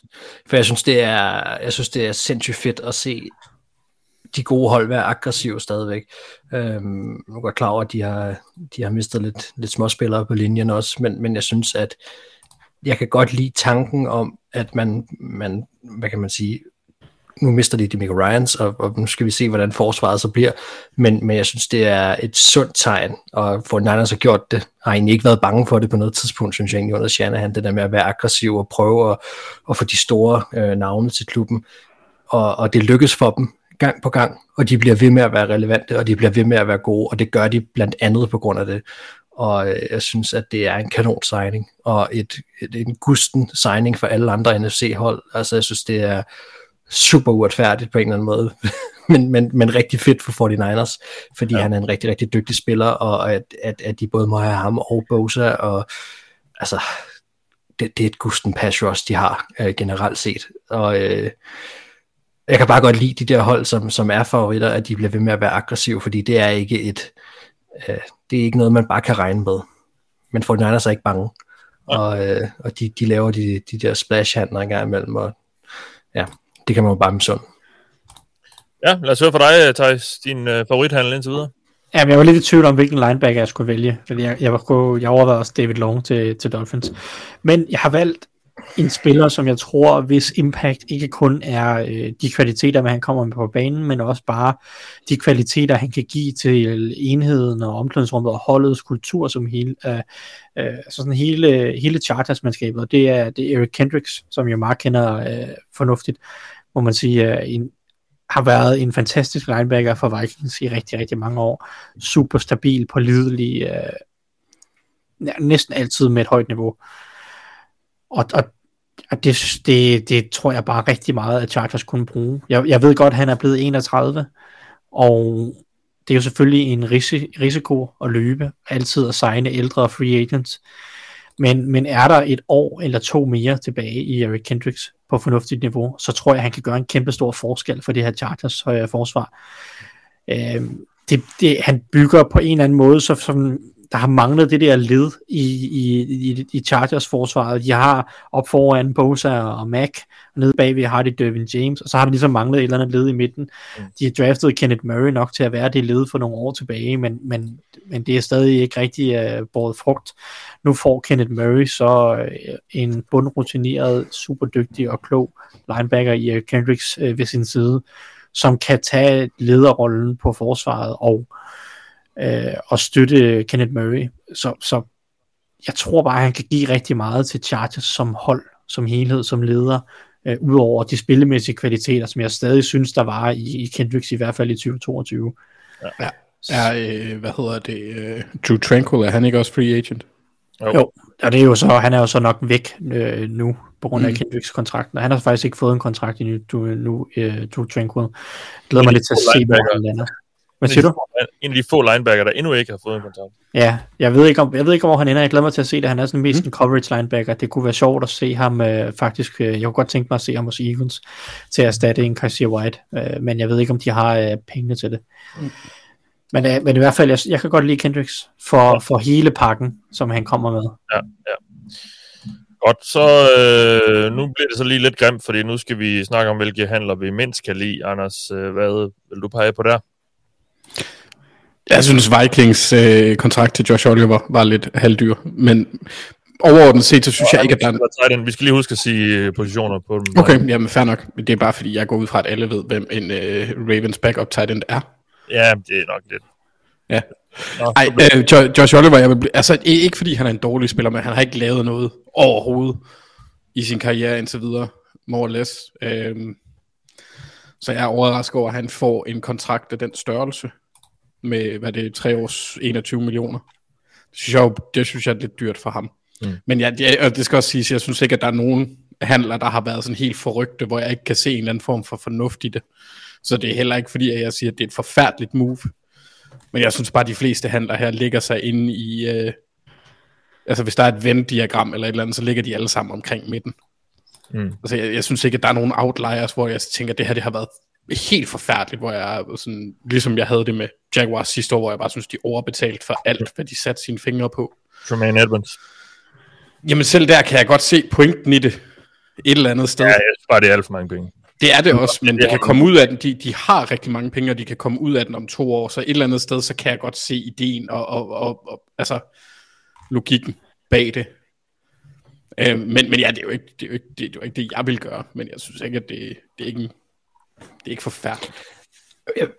for jeg synes, det er, jeg synes, det er sindssygt fedt at se de gode hold være aggressive stadigvæk. Øhm, jeg er godt klar over, at de har, de har mistet lidt, lidt småspillere på linjen også, men, men jeg synes, at jeg kan godt lide tanken om, at man, man hvad kan man sige, nu mister de Demico Ryans, og, og nu skal vi se, hvordan forsvaret så bliver, men, men jeg synes, det er et sundt tegn, og for Niners har gjort det, har egentlig ikke været bange for det på noget tidspunkt, synes jeg egentlig under Shanahan, det der med at være aggressiv og prøve at, at få de store øh, navne til klubben, og, og det lykkes for dem gang på gang, og de bliver ved med at være relevante, og de bliver ved med at være gode, og det gør de blandt andet på grund af det. Og øh, jeg synes, at det er en kanon signing, og et, et, en gusten signing for alle andre NFC-hold. Altså, jeg synes, det er super uretfærdigt på en eller anden måde, men, men, men rigtig fedt for 49ers, fordi ja. han er en rigtig, rigtig dygtig spiller, og at, at, at de både må have ham og Bosa, og altså, det, det er et gusten pass rush, de har øh, generelt set. Og øh, jeg kan bare godt lide de der hold, som, som er favoritter, at de bliver ved med at være aggressive, fordi det er ikke et, øh, det er ikke noget, man bare kan regne med. Men for er ikke bange. Ja. Og, øh, og de, de laver de, de der splash-handler engang imellem, og ja, det kan man jo bare med sådan. Ja, lad os høre fra dig, Thijs, din øh, favorithandel indtil videre. Ja, men jeg var lidt i tvivl om, hvilken linebacker jeg skulle vælge, fordi jeg, jeg, var, jeg overvejede også David Long til, til Dolphins. Men jeg har valgt en spiller, som jeg tror, hvis impact ikke kun er øh, de kvaliteter, man han kommer med på banen, men også bare de kvaliteter, han kan give til enheden og omklædningsrummet og holdets kultur som hele, øh, øh, så sådan hele, hele chartersmandskabet. Det er, det er Eric Kendricks, som jeg meget kender øh, fornuftigt, må man sige, øh, en, har været en fantastisk linebacker for Vikings i rigtig, rigtig mange år. Super stabil, pålidelig, øh, næsten altid med et højt niveau. Og, og, og det, det, det tror jeg bare rigtig meget, at Chargers kunne bruge. Jeg, jeg ved godt, at han er blevet 31, og det er jo selvfølgelig en risi, risiko at løbe, altid at signe ældre free agents. Men, men er der et år eller to mere tilbage i Eric Kendricks på fornuftigt niveau, så tror jeg, at han kan gøre en kæmpe stor forskel for det her Chargers øh, forsvar. Øh, det, det, han bygger på en eller anden måde, så, som der har manglet det der led i, i, i, i Chargers forsvaret. De har op foran Bosa og Mac, og nede bagved har de Dervin James, og så har de ligesom manglet et eller andet led i midten. Mm. De har draftet Kenneth Murray nok til at være det led for nogle år tilbage, men, men, men det er stadig ikke rigtig uh, båret frugt. Nu får Kenneth Murray så uh, en bundrutineret, super dygtig og klog linebacker i uh, Kendricks uh, ved sin side, som kan tage lederrollen på forsvaret og øh, og støtte Kenneth Murray. Så, så jeg tror bare, at han kan give rigtig meget til Chargers som hold, som helhed, som leder, øh, udover de spillemæssige kvaliteter, som jeg stadig synes, der var i, i Kendricks, i hvert fald i 2022. Ja. Er, øh, hvad hedder det, øh, Drew Tranquil, er han ikke også free agent? Jo. Jo, og det er jo så, han er jo så nok væk øh, nu, på grund af mm. Kendricks kontrakten, og han har faktisk ikke fået en kontrakt endnu, nu, nu øh, Drew Tranquil. Glæder mig lidt til at se, hvor han lander. Hvad siger du? En af de få linebacker, der endnu ikke har fået en kontrakt. Ja, jeg ved ikke, om, jeg ved ikke, hvor han ender. Jeg glæder mig til at se det. Han er sådan mest mm. en coverage linebacker. Det kunne være sjovt at se ham øh, faktisk. Øh, jeg kunne godt tænke mig at se ham hos Eagles til at erstatte en Kaiser White. Øh, men jeg ved ikke, om de har øh, pengene til det. Mm. Men, øh, men i hvert fald, jeg, jeg kan godt lide Kendricks for, for hele pakken, som han kommer med. Ja, ja. Godt, så øh, nu bliver det så lige lidt grimt, fordi nu skal vi snakke om, hvilke handler vi mindst kan lide. Anders, øh, hvad vil du pege på der? Jeg synes, Vikings øh, kontrakt til Josh Oliver var lidt halvdyr, men overordnet set, så synes Og jeg ikke, at der er... Den. Vi skal lige huske at sige øh, positioner på dem. Okay, jamen fair nok. Det er bare fordi, jeg går ud fra, at alle ved, hvem en øh, Ravens backup tight end er. Ja, det er nok lidt. Ja. Nå, Ej, øh, Jo- Josh Oliver, jeg vil, bl- altså ikke fordi han er en dårlig spiller, men han har ikke lavet noget overhovedet i sin karriere indtil videre, more or less. Øhm, så jeg er overrasket over, at han får en kontrakt af den størrelse med, hvad det er, 3 års 21 millioner. Det synes jeg, jo- det synes jeg er lidt dyrt for ham. Mm. Men ja, det, og det skal også siges, jeg synes ikke, at der er nogen handler, der har været sådan helt forrygte, hvor jeg ikke kan se en eller anden form for fornuft i det. Så det er heller ikke fordi, at jeg siger, at det er et forfærdeligt move. Men jeg synes bare, at de fleste handler her ligger sig inde i... Øh, altså hvis der er et Venn-diagram eller et eller andet, så ligger de alle sammen omkring midten. Mm. Altså jeg, jeg synes ikke, at der er nogen outliers, hvor jeg tænker, at det her det har været helt forfærdeligt, hvor jeg sådan, ligesom jeg havde det med Jaguars sidste år, hvor jeg bare synes, de overbetalt for alt, hvad de satte sine fingre på. Tremaine Edmonds. Jamen selv der kan jeg godt se pointen i det et eller andet sted. Ja, jeg synes bare, det er alt for mange penge. Det er det også, men det de kan komme ud af den. De, de har rigtig mange penge, og de kan komme ud af den om to år. Så et eller andet sted, så kan jeg godt se ideen og, og, og, og altså logikken bag det. Øh, men, men ja, det er, jo ikke, det, er jo ikke, det, er jo ikke det, jeg vil gøre. Men jeg synes ikke, at det, det er ikke en, det er ikke forfærdeligt.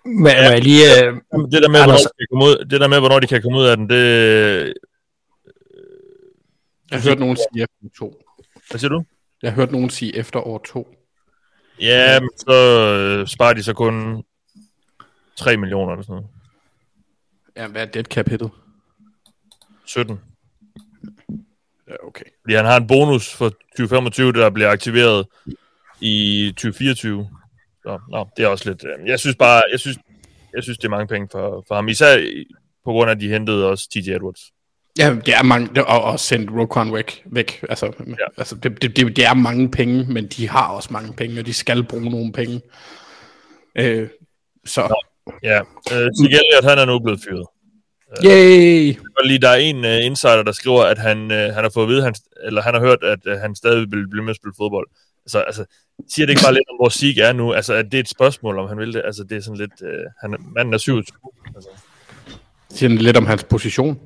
Men ja. jeg lige... Øh, Det der, med, hvornår Anders- de kan komme ud, det der med, hvornår de kan komme ud af den, det... Jeg har hørt nogen sige efter år to. Hvad siger du? Jeg har hørt nogen sige efter år to. Ja, men så øh, sparer de så kun 3 millioner eller sådan noget. Ja, hvad er det kapitel? 17. Ja, okay. Fordi han har en bonus for 2025, der bliver aktiveret i 2024. Så, nå, det er også lidt... Øh, jeg synes bare, jeg synes, jeg synes, det er mange penge for, for ham. Især på grund af, at de hentede også TJ Edwards. Ja, det er mange, og, og sendt Roquan væk. væk. Altså, ja. altså det, det, det, er mange penge, men de har også mange penge, og de skal bruge nogle penge. Øh, så, Ja, øh, Zeke Elliott, han er nu blevet fyret. yay! Og lige der er en uh, insider, der skriver, at han, uh, han har fået at vide, han, eller han har hørt, at uh, han stadig vil blive med at spille fodbold. Altså, altså, siger det ikke bare lidt om, hvor Zeke er nu? Altså, at det er et spørgsmål, om han vil det? Altså, det er sådan lidt... Uh, han, manden er 27. Altså. siger den lidt om hans position.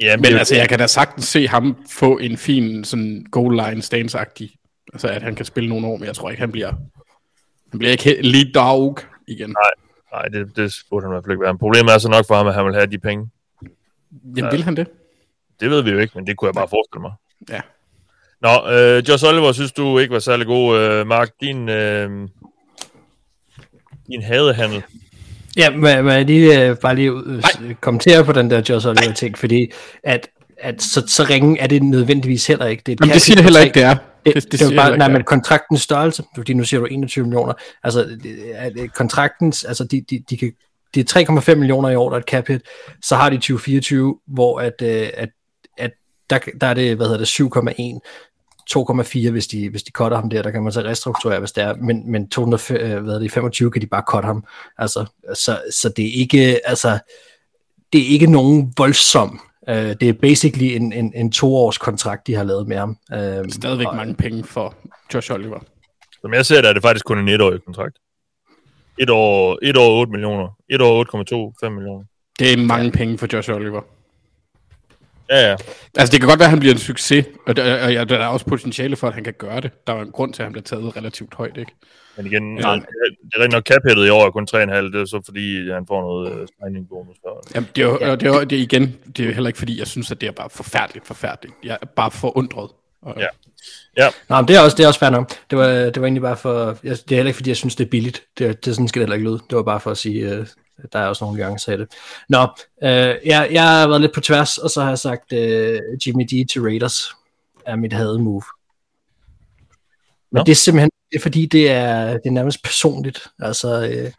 Ja, Men altså, jeg kan da sagtens se ham få en fin sådan goal line stance-agtig. Altså, at han kan spille nogle år, men jeg tror ikke, han bliver... Han bliver ikke lead dog igen. Nej, nej det, det burde han i hvert fald ikke være. Men problemet er så nok for ham, at han vil have de penge. Jamen, vil han det? Det ved vi jo ikke, men det kunne jeg bare forestille mig. Ja. Nå, øh, Josh Oliver synes du ikke var særlig god. Øh, Mark, din, øh, din hadehandel. Ja, men, men jeg lige, øh, bare lige øh, kommentere på den der Josh Oliver ting, fordi at, at så, så ringe er det nødvendigvis heller ikke. Det, er Jamen, det siger heller ikke, det er. Det, Det- det, det er bare, nej, men kontraktens størrelse, fordi nu siger du 21 millioner, altså det, er- det, kontraktens, altså de, de, de kan, det er 3,5 millioner i år, der er et cap hit, så har de 2024, hvor at, øh, at, at der, der er det, hvad hedder det, 7,1, 2,4, hvis de, hvis de cutter ham der, der kan man så restrukturere, hvis det er, men, men 200, øh, hvad det, 25 kan de bare cutte ham, altså, så, så det er ikke, altså, det er ikke nogen voldsom, øh, det er basically en, en, en toårs kontrakt, de har lavet med ham. Øh, Stadigvæk mange penge for Josh Oliver. Som jeg ser det, er det faktisk kun en etårig kontrakt. Et år, et år 8 millioner. Et år 8,2, 5 millioner. Det er mange penge for Josh Oliver. Ja, ja. Altså, det kan godt være, at han bliver en succes, og der, og der er også potentiale for, at han kan gøre det. Der er en grund til, at han bliver taget relativt højt, ikke? Men igen, Ja. ja. det er rigtig nok cap i år er kun 3,5, det er så fordi, han får noget uh, signing bonus. Jamen, det er jo, ja. det er det er igen, det er heller ikke fordi, jeg synes, at det er bare forfærdeligt, forfærdeligt. Jeg er bare forundret. Og, Ja. Ja, Nå, men det er også, det er også fair nok. Det var, det var egentlig bare for... Jeg, det er heller ikke, fordi jeg synes, det er billigt. Det, det sådan skal det heller ikke lyde. Det var bare for at sige, øh, der er også nogle nuancer i det. Nå, øh, jeg, jeg har været lidt på tværs, og så har jeg sagt øh, Jimmy D til Raiders er mit had move. Men Nå. det er simpelthen det er, fordi, det er, det er nærmest personligt. Altså, øh,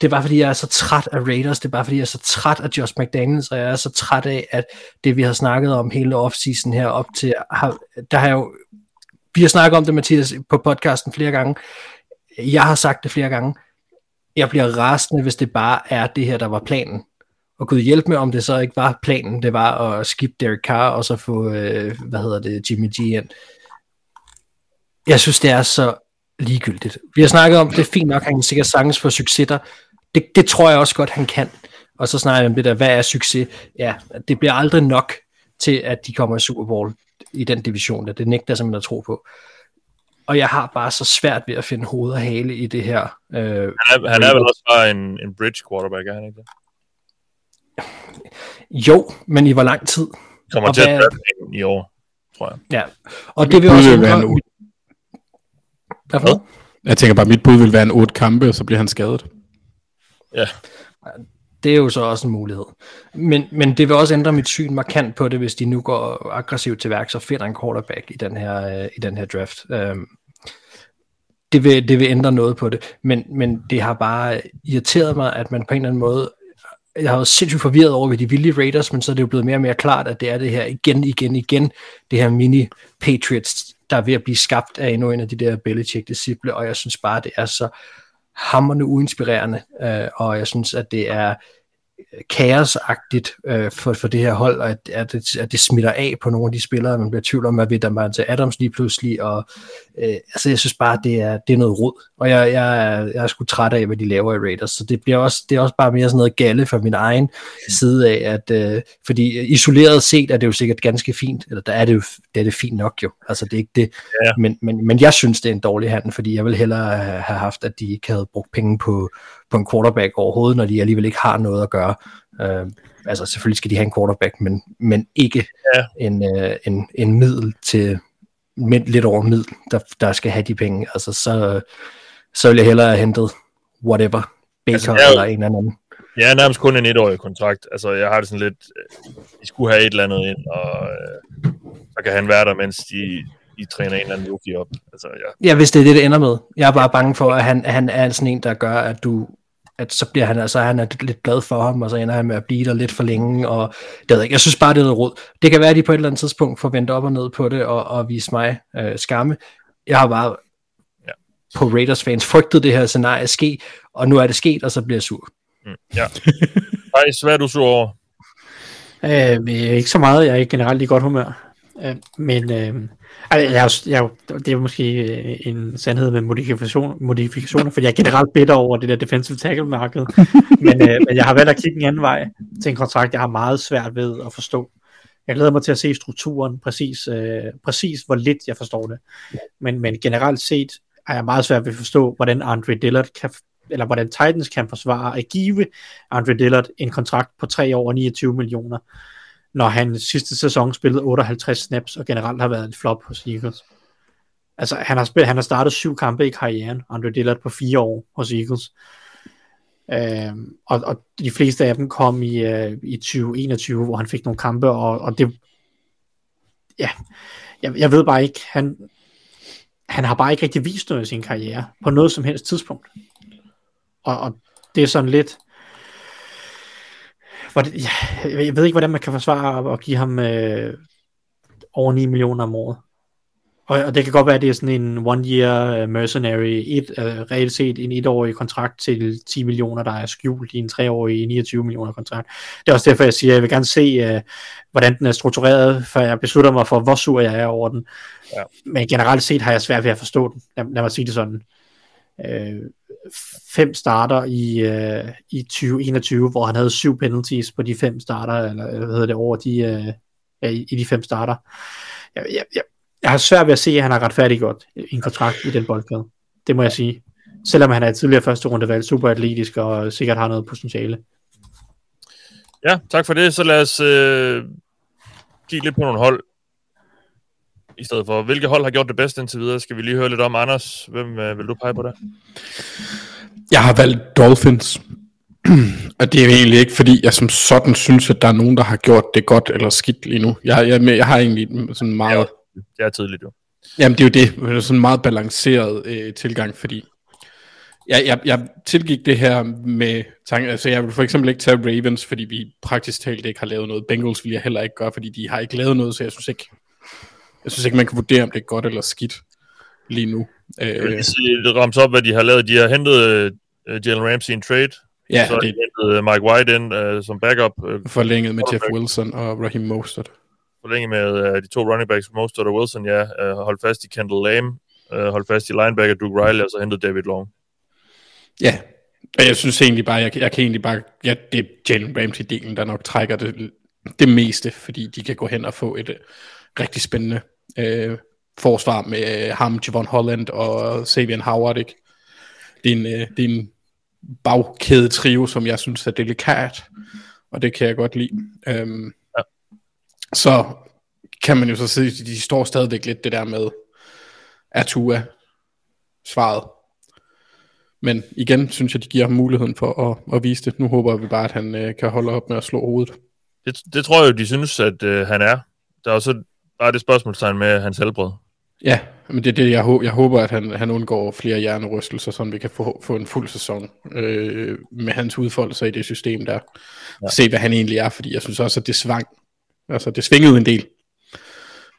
det er bare fordi, jeg er så træt af Raiders. Det er bare fordi, jeg er så træt af Josh McDaniels, og jeg er så træt af, at det vi har snakket om hele offseason her op til, har, der har jeg jo, vi har snakket om det, Mathias, på podcasten flere gange. Jeg har sagt det flere gange. Jeg bliver rasende, hvis det bare er det her, der var planen. Og Gud hjælp med, om det så ikke var planen, det var at skip Derek Carr, og så få, øh, hvad hedder det, Jimmy G ind. Jeg synes, det er så ligegyldigt. Vi har snakket om, det er fint nok, han kan sikkert sagtens få succeser. Det, det tror jeg også godt, han kan. Og så snakker jeg om det der, hvad er succes? Ja, det bliver aldrig nok til, at de kommer i Super Bowl i den division der. Det nægter jeg simpelthen at tro på. Og jeg har bare så svært ved at finde hoved og hale i det her. Øh, han, er, han er vel også bare en, en bridge quarterback, er han ikke det? jo, men i hvor lang tid? Kommer Og til at hvad- i år, tror jeg. Ja, og det vil også vil være en otte. Hvad for noget? Jeg tænker bare, at mit bud vil være en otte kampe, og så bliver han skadet. Ja, det er jo så også en mulighed. Men, men det vil også ændre mit syn markant på det, hvis de nu går aggressivt til værk, så finder en quarterback i den her, øh, i den her draft. Øhm, det, vil, det vil ændre noget på det. Men, men det har bare irriteret mig, at man på en eller anden måde jeg har jo sindssygt forvirret over ved de vilde Raiders, men så er det jo blevet mere og mere klart, at det er det her igen, igen, igen, det her mini-Patriots, der er ved at blive skabt af endnu en af de der Belichick-disciple, og jeg synes bare, det er så hammerne uinspirerende, øh, og jeg synes, at det er kaosagtigt øh, for, for det her hold, og at, at, det, at det smitter af på nogle af de spillere, man bliver i tvivl om, hvad ved der til Adams lige pludselig, og øh, altså jeg synes bare, det er, det er noget rod, og jeg, jeg, er, jeg er sgu træt af, hvad de laver i Raiders, så det bliver også, det er også bare mere sådan noget galle fra min egen side af, at øh, fordi isoleret set er det jo sikkert ganske fint, eller der er det jo det er det fint nok jo, altså det er ikke det, Ja. men, men, men jeg synes, det er en dårlig handel, fordi jeg vil hellere have haft, at de ikke havde brugt penge på, på en quarterback overhovedet, når de alligevel ikke har noget at gøre. Uh, altså selvfølgelig skal de have en quarterback, men, men ikke Ja. en, uh, en, en middel til med, lidt over middel, der, der skal have de penge. Altså så, så vil jeg hellere have hentet whatever, Baker Altså, jo- eller en eller anden. Jeg er nærmest kun en etårig kontrakt. Altså, jeg har det sådan lidt... øh, De skulle have et eller andet ind, og øh, så kan han være der, mens de, de træner en eller anden rookie op. Altså, ja. Ja, hvis det er det, det ender med. Jeg er bare bange for, at han, han er sådan en, der gør, at du at så bliver han, altså han er lidt glad for ham, og så ender han med at blive der lidt for længe, og det ved jeg ikke. Jeg synes bare, det er noget råd. Det kan være, at de på et eller andet tidspunkt får vendt op og ned på det, og, og vise mig øh, skamme. Jeg har bare Ja. på Raiders fans frygtet det her scenarie ske, og nu er det sket, og så bliver jeg sur. Mm, ja. Thijs, hvad er du så over? Øh, ikke så meget. Jeg er generelt i godt humør. Øh, men øh, altså, jeg, jeg, det er måske øh, en sandhed med modifikation, modifikationer, fordi jeg er generelt bitter over det der defensive tackle-marked. men, øh, men jeg har valgt at kigge en anden vej til en kontrakt, jeg har meget svært ved at forstå. Jeg glæder mig til at se strukturen, præcis, øh, præcis hvor lidt jeg forstår det. Men, men generelt set er jeg meget svært ved at forstå, hvordan Andre Dillard kan, eller hvordan Titans kan forsvare at give Andre Dillard en kontrakt på 3 år og 29 millioner, når han sidste sæson spillede 58 snaps og generelt har været en flop hos Eagles. Altså, han har, spillet, han har startet syv kampe i karrieren, Andre Dillard på fire år hos Eagles. Øhm, og, og de fleste af dem kom i, øh, i 2021, hvor han fik nogle kampe, og, og det, ja, jeg, jeg ved bare ikke, han, han har bare ikke rigtig vist noget i sin karriere, på noget som helst tidspunkt. Og, og det er sådan lidt, hvor det, ja, jeg ved ikke, hvordan man kan forsvare at, give ham øh, over 9 millioner om året. Og, og det kan godt være, at det er sådan en one-year uh, mercenary, et, uh, reelt set en etårig kontrakt til 10 millioner, der er skjult i en treårig 29 millioner kontrakt. Det er også derfor, jeg siger, at jeg vil gerne se, uh, hvordan den er struktureret, før jeg beslutter mig for, hvor sur jeg er over den. Ja. Men generelt set har jeg svært ved at forstå den. Lad, lad mig sige det sådan. Uh, fem starter i, øh, i 2021, hvor han havde syv penalties på de fem starter, eller hvad hedder det, over de, øh, i, i de fem starter. Jeg, jeg, jeg, jeg har svært ved at se, at han har retfærdiggjort øh, en kontrakt i den boldgade. Det må jeg sige. Selvom han er tidligere første rundevalg, super atletisk og sikkert har noget potentiale. Ja, tak for det. Så lad os øh, kigge lidt på nogle hold. I stedet for, hvilke hold har gjort det bedst indtil videre? Skal vi lige høre lidt om, Anders? Hvem øh, vil du pege på der? Jeg har valgt Dolphins. Og det er egentlig ikke, fordi jeg som sådan synes, at der er nogen, der har gjort det godt eller skidt lige nu. Jeg, jeg, jeg har egentlig sådan meget... Det er tidligt jo. Jamen det er jo det. Det er sådan en meget balanceret øh, tilgang, fordi jeg, jeg, jeg tilgik det her med tanken, altså jeg vil for eksempel ikke tage Ravens, fordi vi praktisk talt ikke har lavet noget. Bengals vil jeg heller ikke gøre, fordi de har ikke lavet noget, så jeg synes ikke, jeg synes ikke man kan vurdere, om det er godt eller skidt lige nu. Jeg vil lige sige, det rammes op, hvad de har lavet. De har hentet uh, Jalen Ramsey en trade, Ja, så har de hentet Mike White ind uh, som backup. Uh, forlænget med Jeff Wilson og Raheem Mostert. forlænget med uh, de to running backs, Mostert og Wilson, ja. Uh, holdt fast i Kendall Lamb, uh, holdt fast i linebacker Duke Riley, og så hentet David Long. Ja, og jeg synes egentlig bare, jeg, jeg kan egentlig bare, ja, det er Jalen Ramsey-delen, der nok trækker det, det meste, fordi de kan gå hen og få et uh, rigtig spændende øh, forsvar med uh, ham, Javon Holland og Xavier Howard, ikke? Det er en, øh, det er en bagkæde trio, som jeg synes er delikat, og det kan jeg godt lide. Øhm, Ja. Så kan man jo så sige, de står stadigvæk lidt det der med Atua svaret. Men igen synes jeg, de giver ham muligheden for at, at vise det. Nu håber vi bare, at han øh, kan holde op med at slå hovedet. Det, det tror jeg jo, de synes, at uh, han er. Der er jo så bare det spørgsmålstegn med hans helbred. Ja, men det er det, jeg, hå- jeg håber, at han, han undgår flere hjernerystelser, så vi kan få, få en fuld sæson øh, med hans udfoldelser i det system der. Ja. Se, hvad han egentlig er, fordi jeg synes også, at det svang. Altså, det svingede en del.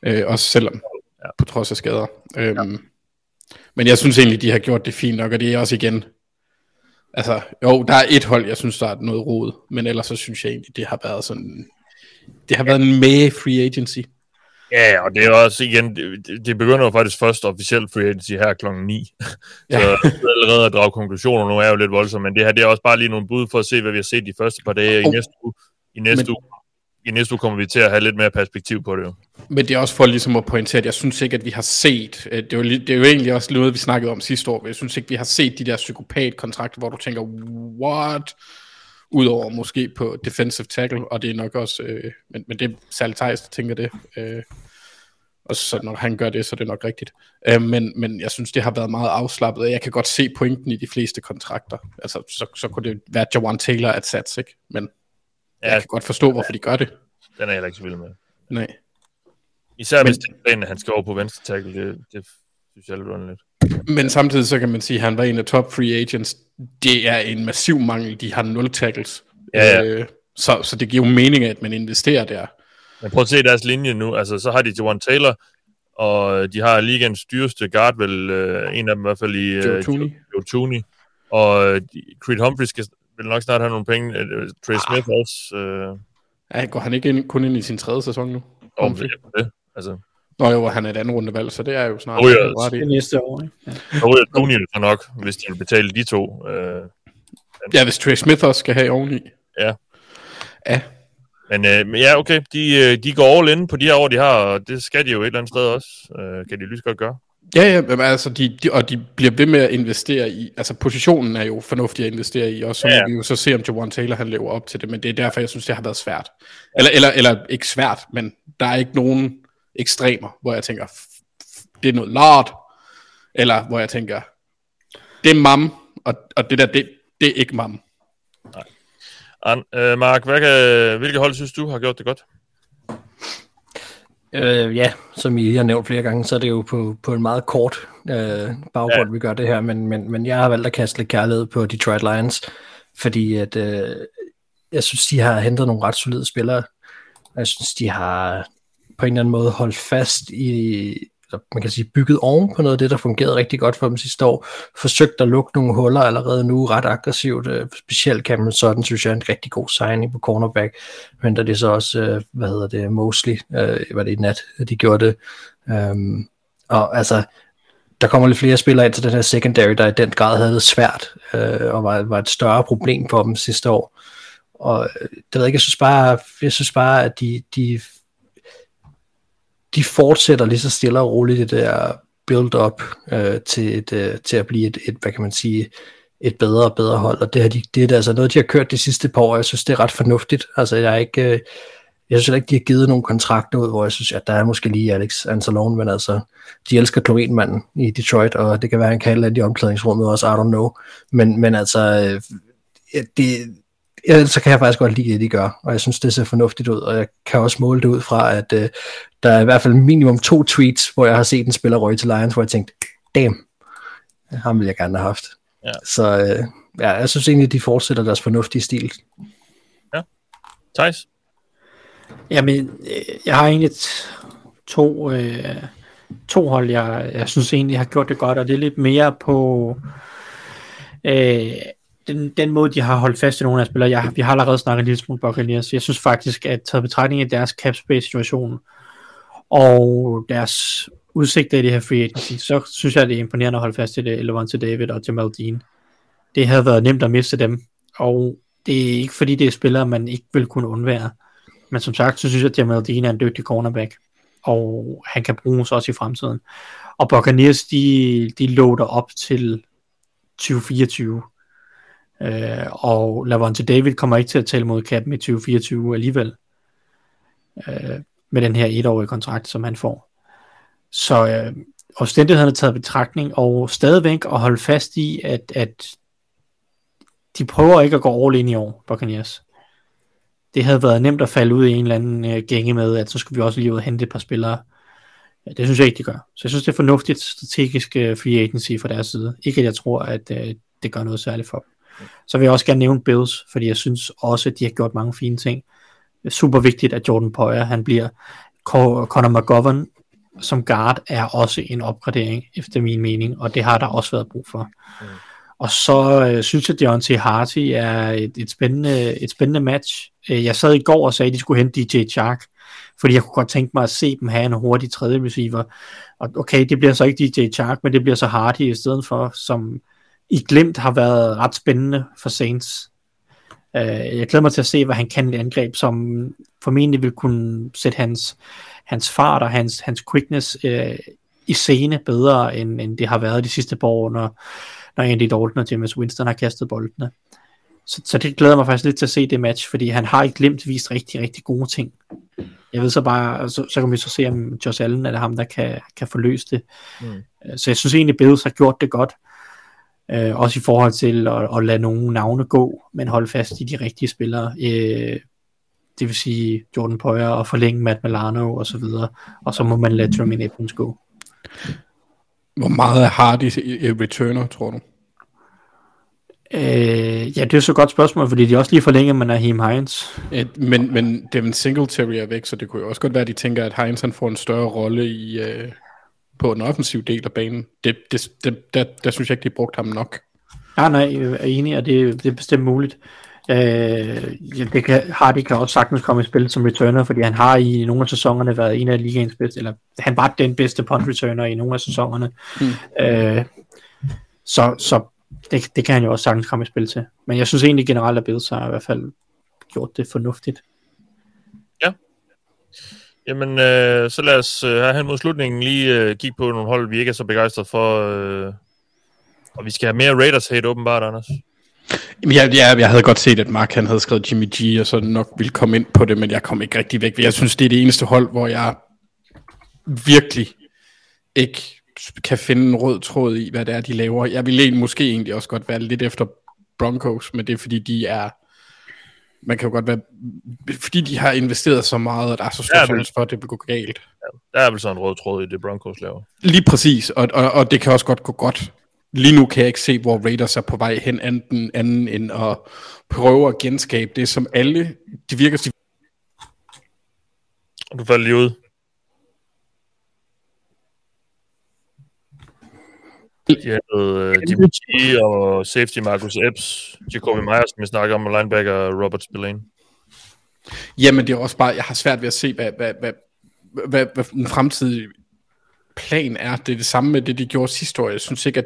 Øh, også selvom, ja. på trods af skader. Øhm, ja. Men jeg synes egentlig, de har gjort det fint nok, og det er også igen... Altså, jo, der er et hold, jeg synes, der er noget rod, men ellers så synes jeg egentlig, det har været sådan... Det har været en med free agency. Ja, og det er også igen, det, det begynder jo faktisk først officielt free agency her klokken 9. Ja. Så allerede at drage konklusioner nu er jo lidt voldsomt, men det her det er også bare lige nogle bud for at se, hvad vi har set de første par dage. I Oh. næste uge, i næste Men- uge, i næste uge kommer vi til at have lidt mere perspektiv på det jo. Men det er også for ligesom at pointere, at jeg synes ikke, at vi har set, øh, det er jo, det er jo egentlig også noget, vi snakkede om sidste år, men jeg synes ikke, vi har set de der psykopat-kontrakter, hvor du tænker, what? Udover måske på defensive tackle, og det er nok også, øh, men, men det er særligt Thijs, der tænker det. Øh, og så når han gør det, så er det nok rigtigt. Øh, men, men jeg synes, det har været meget afslappet, og jeg kan godt se pointen i de fleste kontrakter. Altså, så, så kunne det være Jawan Taylor at sats, ikke? Men Ja, jeg kan godt forstå, hvorfor de gør det. den er jeg heller ikke så vild med. Nej. Især Men- hvis det er han skal over på venstre tackle, det, det synes jeg er lidt underligt. Men samtidig så kan man sige, at han var en af top free agents. Det er en massiv mangel. De har nul tackles. Ja, ja. Øh, så, så det giver jo mening, at man investerer der. Men prøv at se deres linje nu. Altså, så har de Jawan Taylor, og de har ligens dyreste guard, vel øh, en af dem i hvert fald i Joe øh, Tooney. Joe, Joe Tooney. Og øh, Creed Humphrey skal vil nok snart have nogle penge. Øh, Trey Smith også. Øh, Ja, går han ikke ind, kun ind i sin tredje sæson nu? Humphrey. det. Altså, Nå jo, han er et andet rundevalg, så det er jo snart. Oh, ja. ret i. Det næste år, ikke? Ja. ryger jo så nok, hvis de vil betale de to. Øh, Ja, hvis Trey Smith også skal have oveni. Ja. Ja, men, øh, men ja, okay. De, øh, de går all in på de her år, de har, og det skal de jo et eller andet sted også. Øh, kan de lige så godt gøre. ja, ja men altså, de, de, og de bliver ved med at investere i, altså positionen er jo fornuftig at investere i, og så Ja. vi jo så se, om Jawan Taylor han lever op til det, men det er derfor, jeg synes, det har været svært. Eller, eller, eller ikke svært, men der er ikke nogen ekstremer, hvor jeg tænker, det er noget lort, eller hvor jeg tænker, det er mam, og, og det der, det, det er ikke mam. An, øh, Mark, hvad kan, hvilke hold synes du har gjort det godt? Øh, ja, som I har nævnt flere gange, så er det jo på, på en meget kort øh, baggrund, ja. vi gør det her, men, men, men jeg har valgt at kaste lidt kærlighed på Detroit Lions, fordi at, øh, jeg synes, de har hentet nogle ret solide spillere. Jeg synes, de har på en eller anden måde holdt fast i, eller man kan sige, bygget oven på noget af det, der fungerede rigtig godt for dem sidste år. Forsøgt at lukke nogle huller allerede nu ret aggressivt. Øh, specielt Cameron Sutton, synes jeg, er en rigtig god signing på cornerback. Men der er det så også, øh, hvad hedder det, Mosley, øh, var det i nat, de gjorde det. Øhm, og altså, der kommer lidt flere spillere ind til den her secondary, der i den grad havde det svært, øh, og var, var et større problem for dem sidste år. Og det ved jeg ikke, jeg synes bare, jeg synes bare at de, de de fortsætter lige så stille og roligt det der build-up øh, til, et, øh, til at blive et, et, hvad kan man sige, et bedre og bedre hold, og det, har de, det er altså noget, de har kørt de sidste par år, jeg synes, det er ret fornuftigt. Altså, jeg er ikke, øh, jeg synes heller ikke, de har givet nogle kontrakter ud, hvor jeg synes, at der er måske lige Alex Anzalone, men altså, de elsker kloenmanden i Detroit, og det kan være, han kan alle i omklædningsrummet også, I don't know. Men, men altså, øh, det, ja, så kan jeg faktisk godt lide det, de gør, og jeg synes, det ser fornuftigt ud, og jeg kan også måle det ud fra, at uh, der er i hvert fald minimum to tweets, hvor jeg har set en spiller røge til Lions, hvor jeg tænkte, damn, ham vil jeg gerne have haft. Ja. Så uh, ja, jeg synes egentlig, de fortsætter deres fornuftige stil. Thijs? Jamen, øh, jeg har egentlig to, øh, to hold, jeg, jeg synes egentlig har gjort det godt, og det er lidt mere på øh, den, den måde, de har holdt fast i nogle af spillere. Jeg, vi har allerede snakket en lille smule Buccaneers. Jeg synes faktisk, at taget betragtning af deres cap space situation og deres udsigter i det her free agency, så synes jeg, det er imponerende at holde fast i det, Elevante David og Jamal Dean. Det havde været nemt at miste dem, og det er ikke fordi, det er spillere, man ikke vil kunne undvære. Men som sagt, så synes jeg, at Jamal Dean er en dygtig cornerback, og han kan bruges også i fremtiden. Og Buccaneers, de, de loader op til 2024. Øh, og Lavonte David kommer ikke til at tale mod cap i 2024 alligevel. Øh, med den her etårige kontrakt, som han får. Så øh, omstændighederne taget betragtning, og stadigvæk at holde fast i, at, at de prøver ikke at gå all in i år, Buccaneers. Det havde været nemt at falde ud i en eller anden øh, gænge med, at så skulle vi også lige ud og hente et par spillere. Ja, det synes jeg ikke, de gør. Så jeg synes, det er fornuftigt strategisk øh, free agency fra deres side. Ikke at jeg tror, at øh, det gør noget særligt for dem. Så vil jeg også gerne nævne Bills, fordi jeg synes også, at de har gjort mange fine ting. Er super vigtigt, at Jordan Poyer, han bliver Conor McGovern som guard, er også en opgradering, efter min mening, og det har der også været brug for. Mm. Og så øh, synes jeg, at Deontay Harty er et, et, spændende, et spændende match. Øh, jeg sad i går og sagde, at de skulle hente DJ Chark, fordi jeg kunne godt tænke mig at se dem have en hurtig tredje receiver. Og okay, det bliver så ikke DJ Chark, men det bliver så Hardy i stedet for, som i glemt har været ret spændende for Saints. Uh, jeg glæder mig til at se, hvad han kan i angreb, som formentlig vil kunne sætte hans, hans fart og hans, hans quickness uh, i scene bedre, end, end det har været de sidste par år, når, når Andy Dalton og James Winston har kastet boldene. Så, så det glæder mig faktisk lidt til at se det match, fordi han har i glemt vist rigtig, rigtig gode ting. Jeg ved så bare, så, så kan vi så se, om Josh Allen er det ham, der kan, kan forløse det. Mm. Så jeg synes egentlig, Bills har gjort det godt. Øh, også i forhold til at, at lade nogle navne gå, men holde fast i de rigtige spillere. Øh, det vil sige Jordan Poyer og forlænge Matt Milano og så videre. Og så må man lade Jermaine Evans gå. Hvor meget er Hardy i returner, tror du? Øh, ja, det er så et godt spørgsmål, fordi de også lige forlænger med Naheem Hines. Et, men, men Devin Singletary er væk, så det kunne jo også godt være, at de tænker, at Hines han får en større rolle i, øh, på en offensiv del af banen. Det, det, det, der, der synes jeg ikke, de brugt ham nok. Ja, nej, jeg er enig, og det, det er bestemt muligt. Øh, ja, det kan, Hardy kan også sagtens komme i spil som returner, fordi han har i nogle af sæsonerne været en af ligaens bedste, eller han var den bedste punt returner i nogle af sæsonerne. Mm. Øh, så, så det, det kan han jo også sagtens komme i spil til. Men jeg synes egentlig generelt, at Bills har i hvert fald gjort det fornuftigt. Ja. Jamen, øh, så lad os øh, her hen mod slutningen lige øh, kigge på nogle hold, vi ikke er så begejstrede for. Øh, og vi skal have mere Raiders hate åbenbart, Anders. Jamen, jeg, jeg, jeg havde godt set, at Mark han havde skrevet Jimmy G, og så nok ville komme ind på det, men jeg kom ikke rigtig væk. Jeg synes, det er det eneste hold, hvor jeg virkelig ikke kan finde en rød tråd i, hvad det er, de laver. Jeg ville måske egentlig også godt være lidt efter Broncos, men det er fordi, de er man kan jo godt være, fordi de har investeret så meget, og der er så stor chance for, at det vil gå galt. Ja, der er vel sådan en rød tråd i det, Broncos laver. Lige præcis, og, og, og det kan også godt gå godt. Lige nu kan jeg ikke se, hvor Raiders er på vej hen, anden, anden end at prøve at genskabe det, som alle, de virker... De... Du falder lige ud. De havde uh, Jimmy G og safety Marcus Epps, Jacoby Myers, som vi snakker om, og linebacker Robert Spillane. Jamen det er også bare, jeg har svært ved at se, hvad, hvad, hvad, hvad, hvad den fremtidige plan er. Det er det samme med det, de gjorde sidste år. Jeg synes ikke, at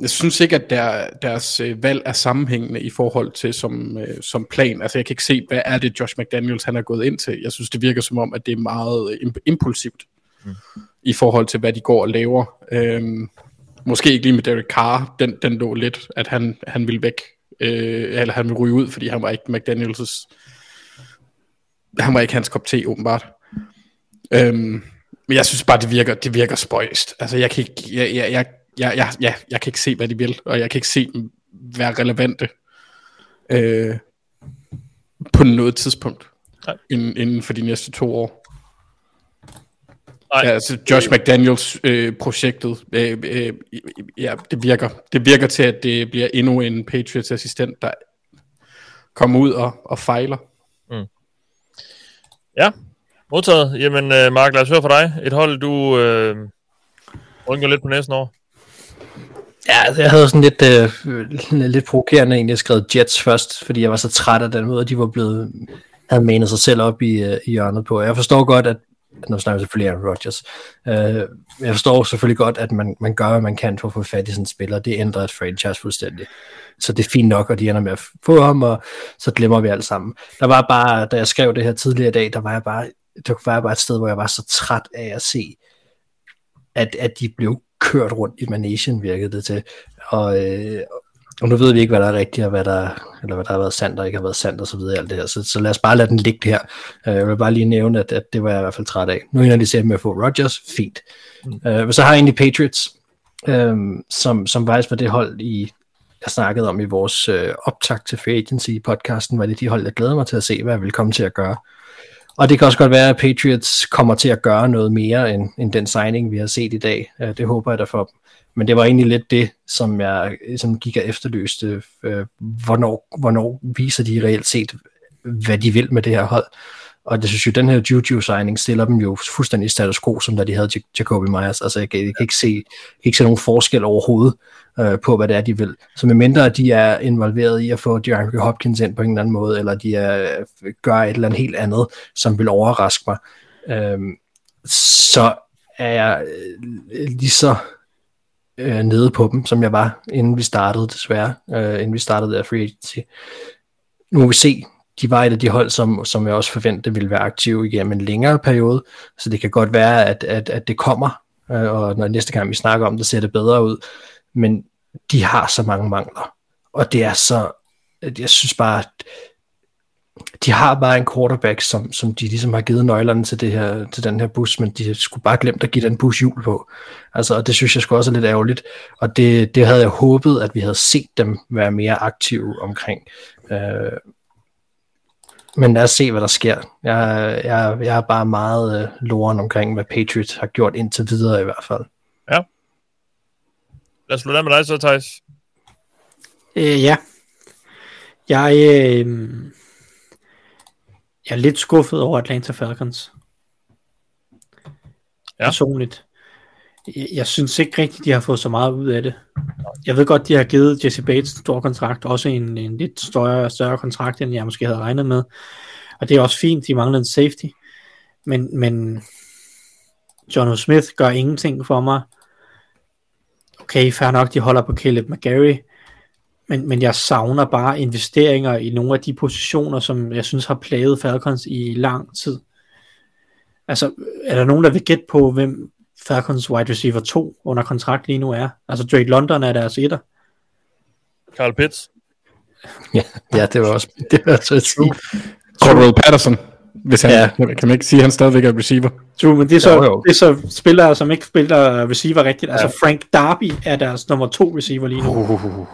jeg synes ikke, at der, deres øh, valg er sammenhængende i forhold til som, øh, som plan. Altså jeg kan ikke se, hvad er det Josh McDaniels han er gået ind til. Jeg synes, det virker som om, at det er meget øh, imp- impulsivt mm. i forhold til, hvad de går og laver. Øhm, måske ikke lige med Derek Carr, den, den lå lidt, at han, han ville væk, øh, eller han ville ryge ud, fordi han var ikke McDaniels' han var ikke hans kop te, åbenbart. Øhm, men jeg synes bare, det virker, det virker spøjst. Altså, jeg kan ikke, jeg, jeg, jeg, jeg, jeg, jeg, jeg kan ikke se, hvad de vil, og jeg kan ikke se dem være relevante øh, på noget tidspunkt inden, inden for de næste to år. Nej. Ja, altså Josh McDaniels øh, projektet, øh, øh, ja, det virker, det virker til, at det bliver endnu en Patriots assistent, der kommer ud og, og fejler. Ja, modtaget. Jamen, øh, Mark, lad os høre fra dig. Et hold, du øh, rynker lidt på næsen over. Ja, altså, jeg havde sådan lidt, øh, lidt provokerende egentlig skrevet Jets først, fordi jeg var så træt af den måde, de var blevet, havde manet sig selv op i, øh, i hjørnet på. Jeg forstår godt, at nu snakker vi selvfølgelig Aaron Rodgers. Øh, jeg forstår selvfølgelig godt, at man, man gør, hvad man kan for at få fat i sådan en spiller. Det ændrer et franchise fuldstændig. Så det er fint nok, og de ender med at få ham, og så glemmer vi alt sammen. Der var bare, da jeg skrev det her tidligere i dag, der var jeg bare, der var jeg bare et sted, hvor jeg var så træt af at se, at, at de blev kørt rundt i managen, virkede det til. Og, øh, og nu ved vi ikke, hvad der er rigtigt, og hvad der, eller hvad der har været sandt og ikke har været sandt, og så videre alt det her. Så, så lad os bare lade den ligge her. Uh, jeg vil bare lige nævne, at, at det var jeg i hvert fald træt af. Nu ender de selv med at få Rodgers, fint. Mm. Uh, men så har jeg egentlig Patriots, um, som, som faktisk var det hold, i, jeg snakkede om i vores uh, optag til Free Agency podcasten, var det de hold, jeg glæder mig til at se, hvad jeg vil komme til at gøre. Og det kan også godt være, at Patriots kommer til at gøre noget mere end, end den signing, vi har set i dag. Uh, det håber jeg da for dem. Men det var egentlig lidt det, som jeg som gik og efterløste. Øh, hvornår, hvornår viser de reelt set, hvad de vil med det her hold? Og det synes jo, den her Juju-signing stiller dem jo fuldstændig status quo, som da de havde Jacoby Myers. Altså, jeg kan, jeg kan ikke se, jeg kan ikke se nogen forskel overhovedet øh, på, hvad det er, de vil. Så medmindre at de er involveret i at få DeAndre Hopkins ind på en eller anden måde, eller de er, gør et eller andet helt andet, som vil overraske mig, øh, så er jeg øh, lige så øh, nede på dem, som jeg var, inden vi startede desværre, øh, inden vi startede der free agency. Nu må vi se, de var et af de hold, som, som jeg også forventede ville være aktive igennem en længere periode, så det kan godt være, at, at, at det kommer, øh, og når næste gang vi snakker om det, ser det bedre ud, men de har så mange mangler, og det er så, jeg synes bare, at de har bare en quarterback, som, som de ligesom har givet nøglerne til, det her, til den her bus, men de skulle bare glemt at give den bus hjul på. Altså, og det synes jeg skulle også er lidt ærgerligt, og det, det havde jeg håbet, at vi havde set dem være mere aktive omkring. Øh, men lad os se, hvad der sker. Jeg, jeg, jeg er bare meget øh, loren omkring, hvad Patriots har gjort indtil videre i hvert fald. Ja. Lad os slutte med dig så, Thijs. Øh, ja. Jeg, øh, jeg er lidt skuffet over Atlanta Falcons. Ja. Personligt. Jeg, jeg synes ikke rigtigt, de har fået så meget ud af det. Jeg ved godt, de har givet Jesse Bates en stor kontrakt, også en, en lidt større, større kontrakt, end jeg måske havde regnet med. Og det er også fint, de mangler en safety. Men, men John Smith gør ingenting for mig. Okay, fair nok, de holder på Caleb McGarry men, men jeg savner bare investeringer i nogle af de positioner, som jeg synes har plaget Falcons i lang tid. Altså, er der nogen, der vil gætte på, hvem Falcons wide receiver 2 under kontrakt lige nu er? Altså, Drake London er deres etter. Carl Pitts. Ja, ja det var også det var så at sige. Cordell Patterson, hvis han, Ja. ja. kan man ikke sige, at han stadigvæk er receiver. True, men det er, så, Jo, jo. det er så spillere, som ikke spiller receiver rigtigt. Ja. Altså, Frank Darby er deres nummer to receiver lige nu. Uh,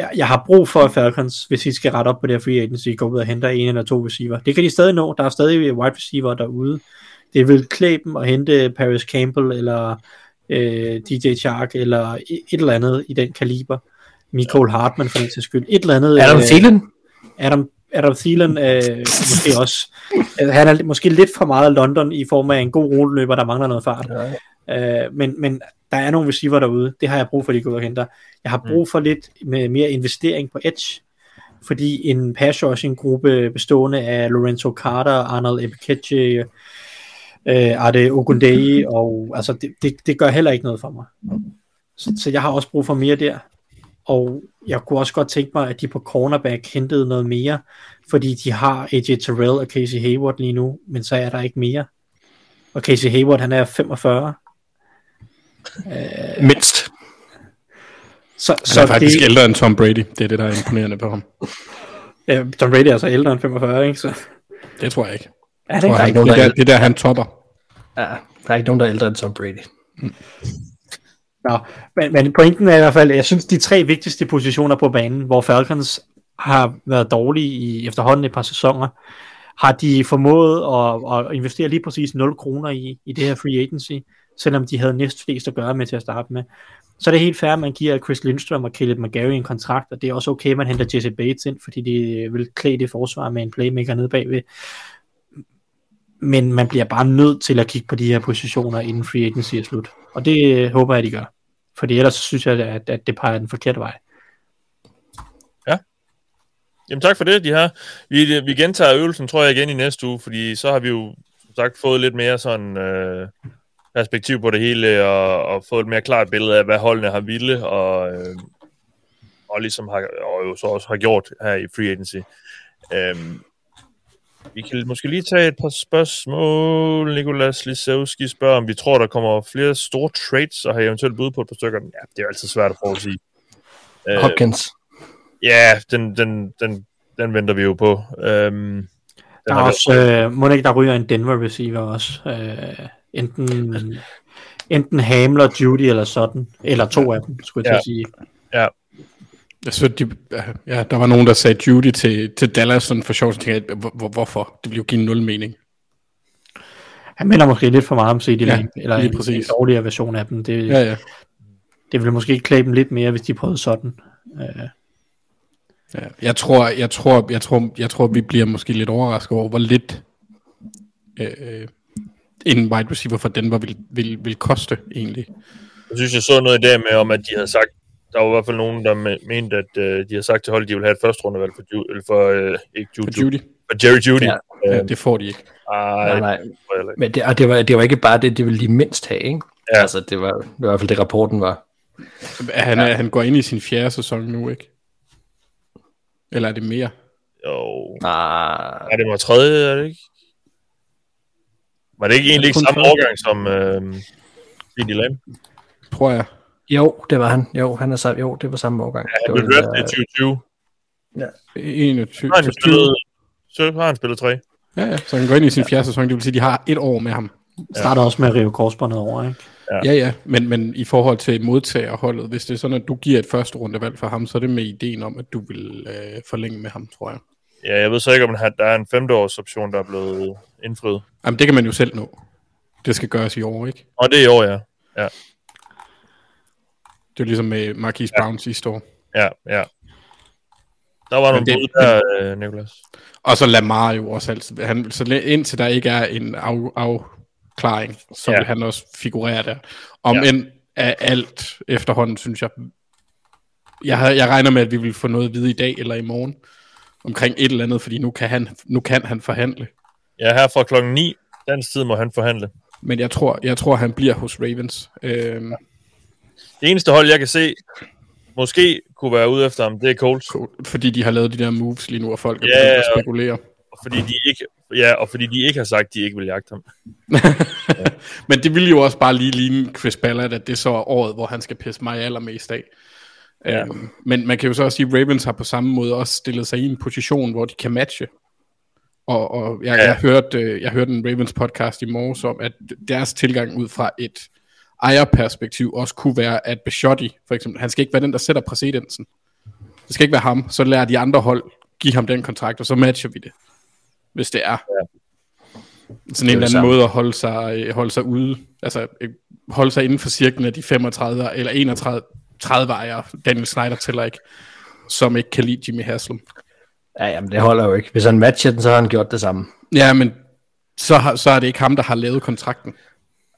jeg, jeg har brug for at Falcons, hvis de skal rette op på det her free agency, gå ud og hente en eller to receiver. Det kan de stadig nå. Der er stadig wide receiver derude. Det vil klæde dem at hente Paris Campbell eller øh, DJ Chark eller et, eller andet i den kaliber. Nicole Hartman for den til skyld. Et eller andet. Adam øh, Thielen? Adam, Adam Thielen øh, måske også. Øh, Han er måske lidt for meget London i form af en god rulløber, der mangler noget fart. Øh, men, men der er nogle receiver derude. Det har jeg brug for, at de går og henter. Jeg har brug for lidt med mere investering på edge, fordi en pass rushing gruppe bestående af Lorenzo Carter, Arnold Ebikeche, øh, Ade Ogundeyi, og altså det, det, det gør heller ikke noget for mig. Så, så jeg har også brug for mere der. Og jeg kunne også godt tænke mig, at de på cornerback hentede noget mere, fordi de har AJ Terrell og Casey Hayward lige nu, men så er der ikke mere. Og Casey Hayward, han er 45. Mindst. Så, Han så er faktisk det, ældre end Tom Brady. Det er det, der er imponerende på ham. ja, Tom Brady er altså ældre end 45, ikke? Så Det tror jeg ikke. er Jeg det tror, ikke han, ikke nogen, det, der der, er- det der, han topper. Ja, der er ikke nogen, der er ældre end Tom Brady. Nå, men, men pointen er i hvert fald, jeg synes, de tre vigtigste positioner på banen, hvor Falcons har været dårlige i efterhånden et par sæsoner, har de formået at, at investere lige præcis 0 kroner i, i det her free agency, selvom de havde næstflest at gøre med til at starte med. Så er det helt fair, at man giver Chris Lindstrøm og Caleb McGarry en kontrakt, og det er også okay, at man henter Jesse Bates ind, fordi de vil klæde det forsvar med en playmaker nede bagved. Men man bliver bare nødt til at kigge på de her positioner, inden free agency er slut. Og det øh, håber jeg, at de gør. Fordi ellers så synes jeg, at, at det peger den forkerte vej. Ja. Jamen tak for det, de her. Vi, vi gentager øvelsen, tror jeg, igen i næste uge, fordi så har vi jo som sagt fået lidt mere sådan øh, perspektiv på det hele, og, og fået et mere klart billede af, hvad holdene har ville, og, øh, og ligesom har, og jo så også har gjort her i Free Agency. Øhm, vi kan måske lige tage et par spørgsmål. Nikolas Lisewski spørger, om vi tror, der kommer flere store trades, og har eventuelt bud på et par stykker. Ja, det er jo altid svært at forudsige. Øh, Hopkins. Ja, den, den, den, den venter vi jo på. Øhm, Der er også, øh, må det ikke, der ryger en Denver receiver også. Øh, enten, enten Hamler, Judy eller sådan. Eller to af dem, skulle jeg til Ja. at sige. Jeg så, de, ja, der var nogen, der sagde Judy til, til Dallas sådan for sjov, så tænkte jeg, hvor, hvor, hvorfor? Det ville jo give nul mening. Han minder måske lidt for meget om CD Ja, Lamb, eller en, en dårligere version af dem. Det, Ja, ja. det ville måske klæde dem lidt mere, hvis de prøvede sådan. Øh, ja. Jeg, tror, jeg, tror, jeg, tror, jeg tror, vi bliver måske lidt overrasket over, hvor lidt øh, en wide receiver for Denver vil, vil, vil koste egentlig. Jeg synes, jeg så noget i dag med, om at de havde sagt, der var i hvert fald nogen, der me- mente, at øh, de havde sagt til holdet, at de ville have et første rundevalg for, Ju- eller for øh, ikke Juju, For Judy. for Jerry Judy. Ja. Ja, det får de ikke. Ej, Nej, nej. det. Men det, og det, var, det var ikke bare det, det ville de mindst have, ikke? Ja. Altså, det var, det var i hvert fald det, rapporten var. Han, ja. han går ind i sin fjerde sæson nu, ikke? Eller er det mere? Jo. Ah, Nej, det var tredje, er det ikke? Var det ikke egentlig ikke samme årgang som øh, CD Lamb? Tror jeg. Jo, det var han. Jo, han er sam, jo, det var samme årgang. Han det blev var draftet i 2020. 21. Så har han så spillet, så har han spillet tre. Ja, ja, så han går ind i sin fjerde sæson. Det vil sige, at de har et år med ham. starter også med at rive korsbåndet over, ikke? Ja, ja, men, men i forhold til modtagerholdet, hvis det er sådan, at du giver et første rundevalg for ham, så er det med ideen om, at du vil øh, forlænge med ham, tror jeg. Ja, jeg ved så ikke, om der er en femteårs option, der er blevet indfriet. Jamen, det kan man jo selv nå. Det skal gøres i år, ikke? Og det er i år, ja. Det er ligesom med Marquise Brown sidste år. Ja, ja. Der var nogle bud der, øh, Nicolas. Og så Lamar jo også altid. Han, så indtil der ikke er en af, afklaring, så Ja. ja. vil han også figurere der. Om Ja. ja. end af alt efterhånden, synes jeg. Jeg, har, jeg regner med, at vi vil få noget at vide i dag eller i morgen omkring et eller andet, fordi nu kan han, nu kan han forhandle. Ja, her fra klokken 9, dansk tid, må han forhandle. Men jeg tror, jeg tror han bliver hos Ravens. Øhm, Det eneste hold, jeg kan se, måske kunne være ude efter ham, det er Colts. fordi de har lavet de der moves lige nu, og folk er Ja, begyndt at spekulere. Og fordi de ikke, ja, og fordi de ikke har sagt, at de ikke vil jagte ham. Men det ville jo også bare lige ligne Chris Ballard, at det så er året, hvor han skal pisse mig allermest af. Ja. Øhm, men man kan jo så også sige, at Ravens har på samme måde også stillet sig i en position, hvor de kan matche. Og, og jeg, Ja. ja. jeg, hørte, øh, jeg hørte en Ravens podcast i morges om, at deres tilgang ud fra et ejerperspektiv også kunne være, at Bishotti, for eksempel, han skal ikke være den, der sætter præcedensen. Det skal ikke være ham. Så lærer de andre hold give ham den kontrakt, og så matcher vi det. Hvis det er. Ja. Sådan en eller anden måde at holde sig, øh, holde sig ude, altså øh, holde sig inden for cirklen af de 35 eller 31 30 ejere, Daniel Snyder tæller ikke, som ikke kan lide Jimmy Haslam. ja, jamen, det holder jo ikke. Hvis han matcher den, så har han gjort det samme. Ja, men så, har, så er det ikke ham, der har lavet kontrakten.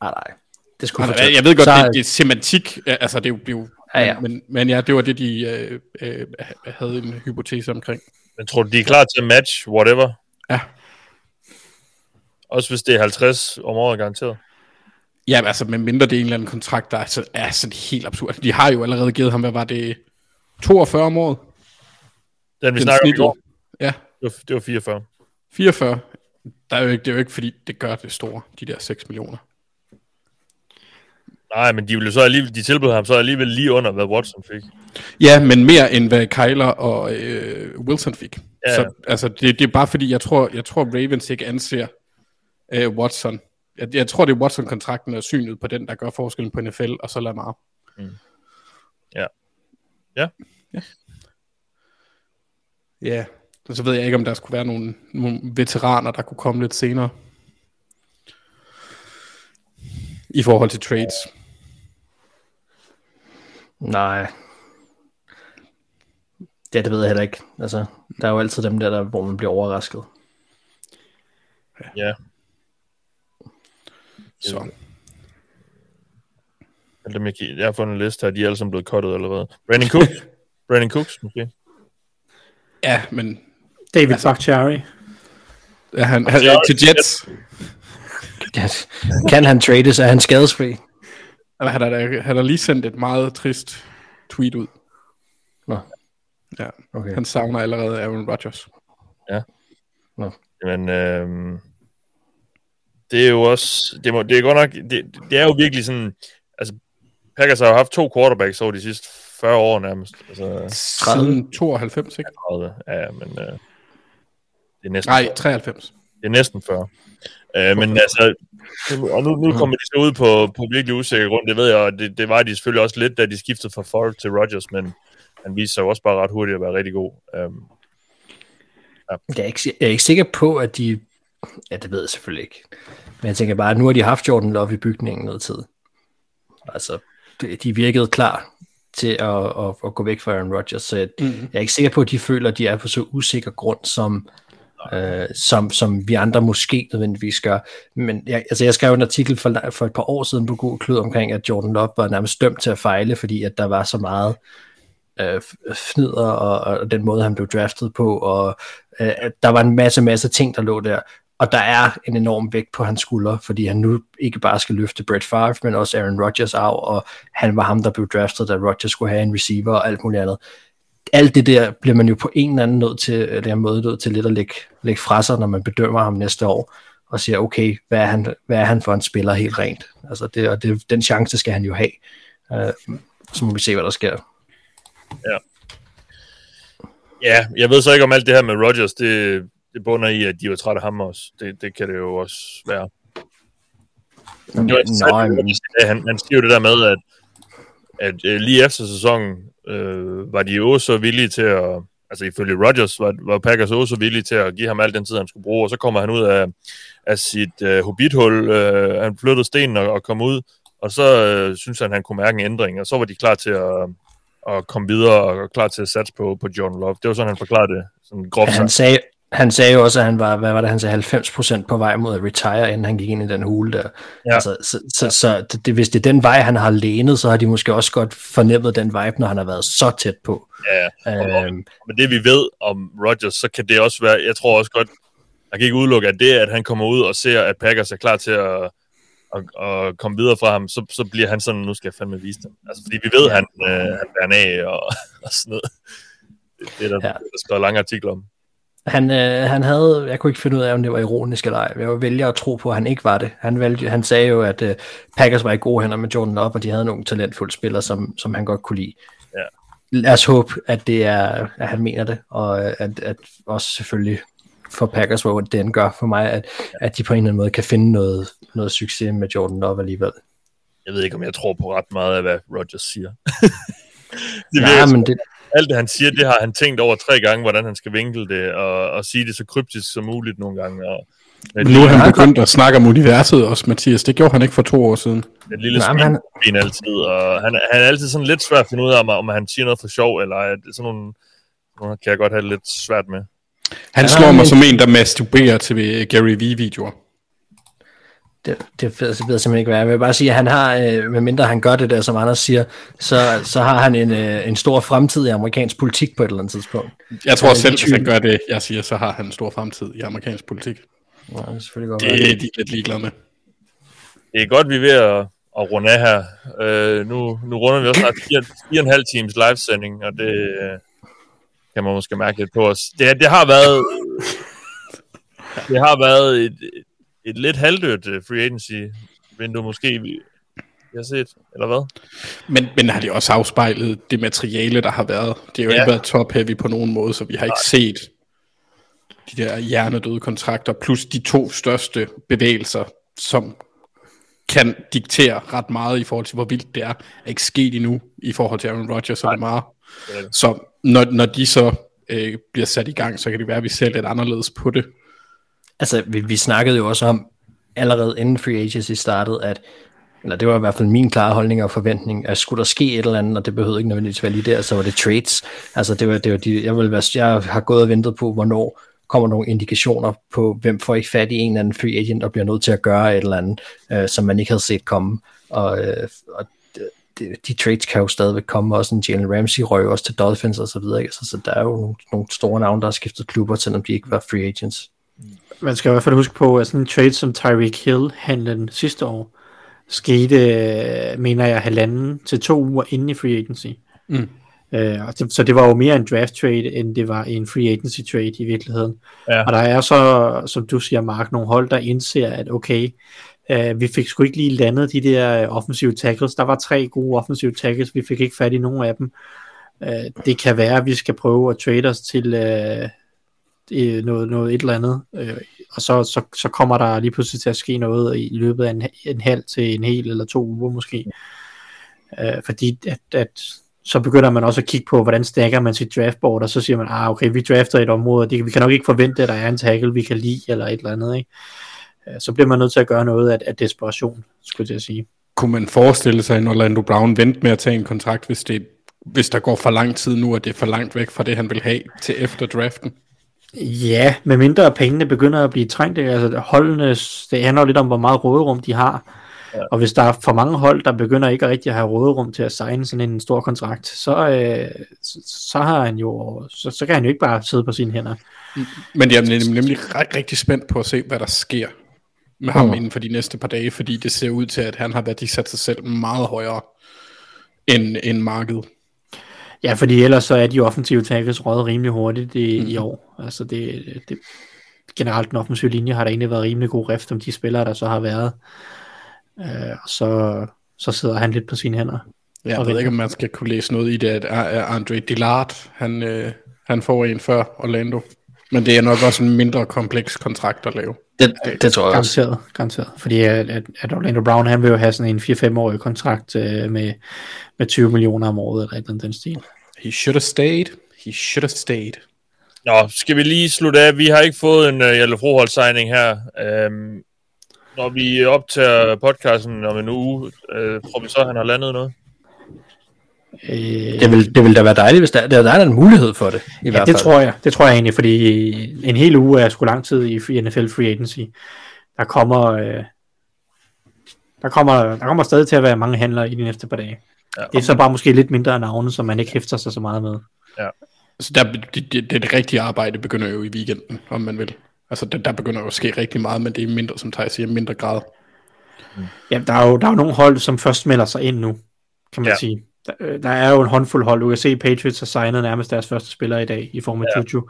Nej, nej. Det skulle Altså, jeg ved godt, så, det, det er semantik, altså det er jo, det er jo Ja, ja. Men, men ja, det var det, de øh, øh, havde en hypotese omkring. Men tror du, de er klar til at match whatever? Ja. Også hvis det er 50 om året garanteret. Ja, altså med mindre det er en eller anden kontrakt, der er, så, er sådan helt absurd. De har jo allerede givet ham, hvad var det, 42 om året? Den vi Den snakker om i går, Ja, det var, det var 44. 44. Der er jo ikke, det er jo ikke, fordi det gør det store, de der 6 millioner. Nej, men de, ville så alligevel, de tilbød ham så alligevel lige under, hvad Watson fik. Ja, men mere end hvad Kyler og øh, Wilson fik. Ja, ja. Så altså, det, det er bare fordi, jeg tror, jeg tror Ravens ikke anser øh, Watson. Jeg, jeg tror, det er Watson-kontrakten og synet på den, der gør forskellen på NFL, og så Lamar. Ja. Ja. Ja, og så ved jeg ikke, om der skulle være nogle, nogle veteraner, der kunne komme lidt senere. I forhold til trades. Nej. Ja, det ved jeg heller ikke. Altså, der er jo altid dem der, der hvor man bliver overrasket. Ja. Så. Eller dem, jeg, jeg har fundet en liste her, de er alle sammen blevet cuttet allerede. Brandon Cooks. Brandon Cooks, måske. Ja, men David Bakhtiari. ja, han, han, han, til Jets. Ja, Kan han trades? Er han skadesfri? Eller han har, han har lige sendt et meget trist tweet ud. Nå. Ja, Okay. han savner allerede Aaron Rodgers. Men øhm, det er jo også, det, må, det er godt nok, det, det er jo virkelig sådan, altså Packers har jo haft to quarterbacks over de sidste 40 år nærmest. Altså Siden 92, ikke? 30, ja, men øh, det er næsten, Nej, 93. det er næsten 40. Øh, men altså, og nu, nu kommer de så ud på, på virkelig usikker grund, det ved jeg, og det, det var de selvfølgelig også lidt, da de skiftede fra Favre til Rodgers, men han viste sig jo også bare ret hurtigt at være rigtig god. Um, Jeg er, ikke, jeg er ikke sikker på, at de... Ja, det ved jeg selvfølgelig ikke. Men jeg tænker bare, at nu har de haft Jordan Love i bygningen noget tid. Altså, de de virkede klar til at, at, at gå væk fra Aaron Rodgers, så jeg, mm. jeg er ikke sikker på, at de føler, at de er på så usikker grund, som, øh, som, som vi andre måske nødvendigvis gør. Men jeg, altså, jeg skrev en artikel for, for et par år siden på God Klud omkring, at Jordan Love var nærmest dømt til at fejle, fordi at der var så meget øh, fnider og, og den måde, han blev draftet på, og øh, at der var en masse, masse ting, der lå der. Og der er en enorm vægt på hans skuldre, fordi han nu ikke bare skal løfte Brett Favre, men også Aaron Rodgers af, og han var ham, der blev draftet, da Rodgers skulle have en receiver og alt muligt andet. Alt det der bliver man jo på en eller anden nødt til, eller en måde nødt til lidt at lægge, lægge fra sig, når man bedømmer ham næste år, og siger, okay, hvad er han, hvad er han for en spiller helt rent? Altså det, og det, den chance skal han jo have. Uh, så må vi se, hvad der sker. Ja, jeg ved så ikke om alt det her med Rodgers, det, det bunder i, at de var trætte af ham også. Det, det kan det jo også være. Det var at men- han, han siger jo det der med, at, at øh, lige efter sæsonen øh, var de jo så villige til at, altså ifølge Rodgers, var, var Packers også så villige til at give ham al den tid, han skulle bruge, og så kommer han ud af, af sit øh, hobbithul, øh, han flyttede stenen og, og kom ud, og så øh, synes han, han kunne mærke en ændring, og så var de klar til at, at komme videre og klar til at satse på, på Jordan Love. Det var sådan, han forklarede det, sådan groft Han sagt. sagde, han sagde jo også, at han var, hvad var det, han sagde, 90% på vej mod at retire, inden han gik ind i den hule der. Ja. Altså, så, så, så det, hvis det er den vej, han har lænet, så har de måske også godt fornemmet den vibe, når han har været så tæt på. Ja, Øhm, med det vi ved om Rodgers, så kan det også være, jeg tror også godt, jeg kan ikke udelukke, at det, at han kommer ud og ser, at Packers er klar til at, at, at komme videre fra ham, så, så bliver han sådan, nu skal jeg fandme vise dem. Altså, fordi vi ved, at han, øh, han bærer af og, og sådan noget. Det, det er der, Ja. ja. der skrevet lange artikler om. Han, øh, han havde, jeg kunne ikke finde ud af, om det var ironisk eller ej. Jeg vælger at tro på, at han ikke var det. Han, valgte, han sagde jo, at øh, Packers var i gode hænder med Jordan Love, og de havde nogle talentfulde spillere, som, som han godt kunne lide. Ja. Lad os håbe, at, det er, at han mener det, og øh, at, at også selvfølgelig for Packers, hvor det end gør for mig, at, at de på en eller anden måde kan finde noget, noget succes med Jordan Love alligevel. Jeg ved ikke, om jeg tror på ret meget af, hvad Rodgers siger. det Ja, virker, men det, alt det, han siger, det har han tænkt over tre gange, hvordan han skal vinkle det, og, og sige det så kryptisk som muligt nogle gange. Og Men nu er han begyndt at snakke om universet også, Mathias. Det gjorde han ikke for to år siden. et lille Nej, han- han... altid, og han, han er altid sådan lidt svært at finde ud af, om, om han siger noget for sjov, eller er det sådan nogle, nogle kan jeg godt have lidt svært med. Han Ja, slår mig men- som en, der masturberer til Gary V-videoer. Det, det ved, jeg simpelthen ikke, hvad jeg vil bare sige, at han har, øh, medmindre han gør det der, som Anders siger, så, så har han en, øh, en stor fremtid i amerikansk politik på et eller andet tidspunkt. Jeg tror Ja, selv, hvis han gør det, jeg siger, så har han en stor fremtid i amerikansk politik. Ja, det er selvfølgelig godt Det er de lidt ligeglade med. det er godt, vi er ved at, at runde af her. Øh, nu, nu runder vi også snart fire, fire og en halv times livesending, og det øh, kan man måske mærke lidt på os. Det, det har været det har været et, et lidt halvdødt øh, free agency vindue måske, vi, har set, eller hvad? Men, men har de også afspejlet det materiale, der har været? Det har jo Ja. ikke været top-heavy på nogen måde, så vi har ikke set de der hjernedøde kontrakter, plus de to største bevægelser, som kan diktere ret meget i forhold til, hvor vildt det er, er ikke sket endnu i forhold til Aaron Rodgers og Lamar. Så når, når de så øh, bliver sat i gang, så kan det være, at vi ser lidt anderledes på det. Altså, vi, vi snakkede jo også om, allerede inden free agency startede, at eller det var i hvert fald min klare holdning og forventning, at skulle der ske et eller andet, og det behøvede ikke nødvendigvis være lige der, så var det trades. Altså det var, det var de, jeg, vil være, jeg har gået og ventet på, hvornår kommer nogle indikationer på, hvem får ikke fat i en eller anden free agent, og bliver nødt til at gøre et eller andet, øh, som man ikke havde set komme. Og, øh, og de, de trades kan jo stadigvæk komme, også en Jalen Ramsey røg også til Dolphins og så videre, ikke? så, så der er jo nogle, nogle store navne, der har skiftet klubber, selvom de ikke var free agents. Man skal i hvert fald huske på, at sådan en trade som Tyreek Hill handlen sidste år, skete, mener jeg, halvanden til to uger inden i free agency. Mm. Øh, så det var jo mere en draft trade, end det var en free agency trade i virkeligheden. Ja. Og der er så, som du siger, Mark, nogle hold, der indser, at okay, øh, vi fik sgu ikke lige landet de der øh, offensive tackles. Der var tre gode offensive tackles, vi fik ikke fat i nogen af dem. Øh, det kan være, at vi skal prøve at trade os til øh, øh, noget, noget et eller andet, øh, og så, så, så kommer der lige pludselig til at ske noget i løbet af en, en halv til en hel eller to uger måske. Øh, fordi at, at så begynder man også at kigge på, hvordan stacker man sit draftboard, og så siger man, ah okay, vi drafter et område, og det, vi kan nok ikke forvente, at der er en tackle, vi kan lide, eller et eller andet, ikke? Øh, Så bliver man nødt til at gøre noget af, af desperation, skulle jeg sige. Kunne man forestille sig, at Orlando Brown venter med at tage en kontrakt, hvis, det, hvis der går for lang tid nu, og det er for langt væk fra det, han vil have til efter draften? Ja, med mindre pengene begynder at blive trængt, altså holdene, det handler lidt om, hvor meget råderum de har, ja. og hvis der er for mange hold, der begynder ikke rigtig at have råderum til at signe sådan en stor kontrakt, så, øh, så, så har han jo, så, så kan han jo ikke bare sidde på sine hænder. Men jeg er nem- nemlig ret, rigtig spændt på at se, hvad der sker med ham inden for de næste par dage, fordi det ser ud til, at han har værdisat sig selv meget højere end, end markedet. Ja, fordi ellers så er de offensive tackles røget rimelig hurtigt i, mm. i år. Altså det, det, generelt den offensive linje har der egentlig været rimelig god rift om de spillere, der så har været. Øh, og så, så sidder han lidt på sine hænder. Jeg ved venter. ikke, om man skal kunne læse noget i det, at Andre Dillard, han, øh, han får en før Orlando. Men det er nok også en mindre kompleks kontrakt at lave. Det, det tror jeg også. Garanteret, garanteret. Fordi at, at, at Orlando Brown, han vil jo have sådan en 4-5-årig kontrakt øh, med, med 20 millioner om året, eller et eller andet den stil. He should have stayed. He should have stayed. Nå, skal vi lige slutte af? Vi har ikke fået en uh, Hjalte Froholt signing her. Um, når vi optager podcasten om en uge, uh, tror vi så, at han har landet noget? Øh, Det vil, det vil da være dejligt, hvis der, der, der er en mulighed for det, i ja, hvert det fald. tror jeg. Det tror jeg egentlig, fordi en hel uge er sgu lang tid i NFL Free Agency. Der kommer, øh, der kommer, der kommer stadig til at være mange handlere i de næste par dage. Ja. Det er så bare måske lidt mindre navne, som man ikke hæfter sig så meget med. Så der, det, det, det, det rigtige arbejde begynder jo i weekenden, om man vil. Altså, der, der begynder jo at ske rigtig meget, men det er mindre, som Thijs siger, mindre grad. Ja, der er jo der er jo nogle hold, som først melder sig ind nu, kan man Ja. ja. sige. Der, øh, der er jo en håndfuld hold. Du kan se, Patriots har signet nærmest deres første spiller i dag, i form af Ja. Juju.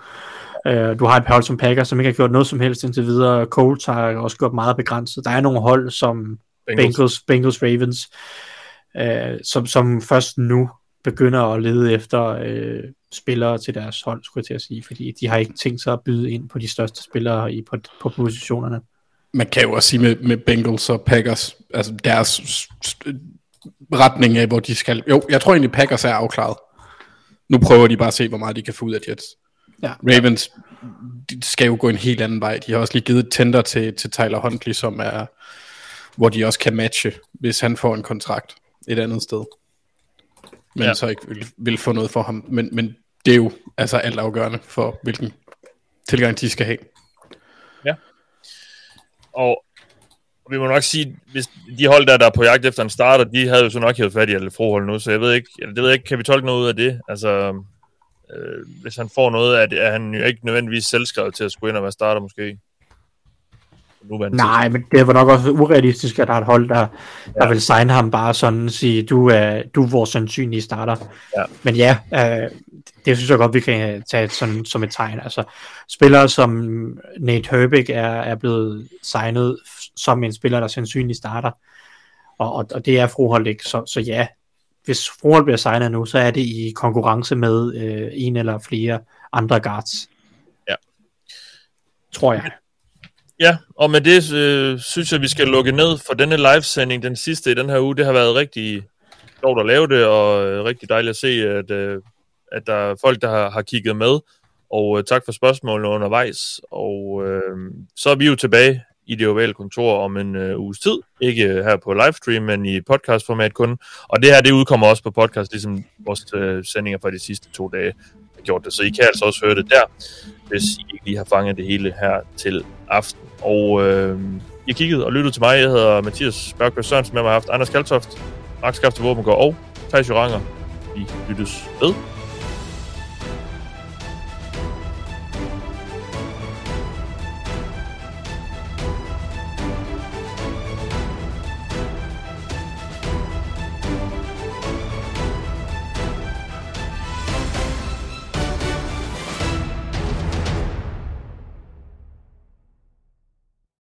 Uh, du har et par hold som Packers, som ikke har gjort noget som helst indtil videre. Colts har også gjort meget begrænset. Der er nogle hold som Bengals. Bengals, Bengals Ravens, uh, som, som først nu begynder at lede efter uh, spillere til deres hold, skulle jeg til at sige, fordi de har ikke tænkt sig at byde ind på de største spillere i, på, på positionerne. Man kan jo også sige med, med Bengals og Packers, altså deres retning af, hvor de skal... Jo, jeg tror egentlig, Packers er afklaret. Nu prøver de bare at se, hvor meget de kan få ud af Jets. Ja. Ravens de skal jo gå en helt anden vej. De har også lige givet et tender til, til Tyler Huntley, som er, hvor de også kan matche, hvis han får en kontrakt et andet sted. Men Ja. ja. så ikke vil, vil få noget for ham. Men, men det er jo altså alt afgørende for, hvilken tilgang de skal have. Og vi må nok sige, hvis de hold, der, der er på jagt efter en starter, de havde jo så nok hævet fat i alle Froholt nu, så jeg ved ikke, det ved jeg ikke, kan vi tolke noget ud af det? Altså, øh, hvis han får noget, er, det, er han jo ikke nødvendigvis selvskrevet til at skulle ind og være starter måske. Nej, men det var nok også urealistisk, at der er et hold, der, der Ja. vil signe ham bare sådan og sige, du er, du er vores sandsynlige starter. Ja. Men ja, øh, det synes jeg godt, vi kan tage sådan, som et tegn. Altså, spillere som Nate Herbig er, er blevet signet som en spiller, der sandsynligt starter. Og, og, og det er Froholt ikke. Så, så ja, hvis Froholt bliver signet nu, så er det i konkurrence med øh, en eller flere andre guards. Ja. Tror jeg. Ja, og med det øh, synes jeg, vi skal lukke ned for denne livesending, den sidste i den her uge. Det har været rigtig sjovt at lave det, og øh, rigtig dejligt at se, at, øh, at der er folk, der har, har kigget med. Og øh, tak for spørgsmålene undervejs. Og øh, så er vi jo tilbage i det ovale kontor om en øh, uges tid. Ikke øh, her på livestream, men i podcastformat kun. Og det her, det udkommer også på podcast, ligesom vores øh, sendinger fra de sidste to dage har gjort det. Så I kan altså også høre det der, hvis I ikke lige har fanget det hele her til aften. Og øh, I kiggede og lyttede til mig. Jeg hedder Mathias Bergberg Sørensen. Med mig har haft Anders Kaltoft, Max Skafte Våbengård og Thijs Joranger. Vi lyttes ved.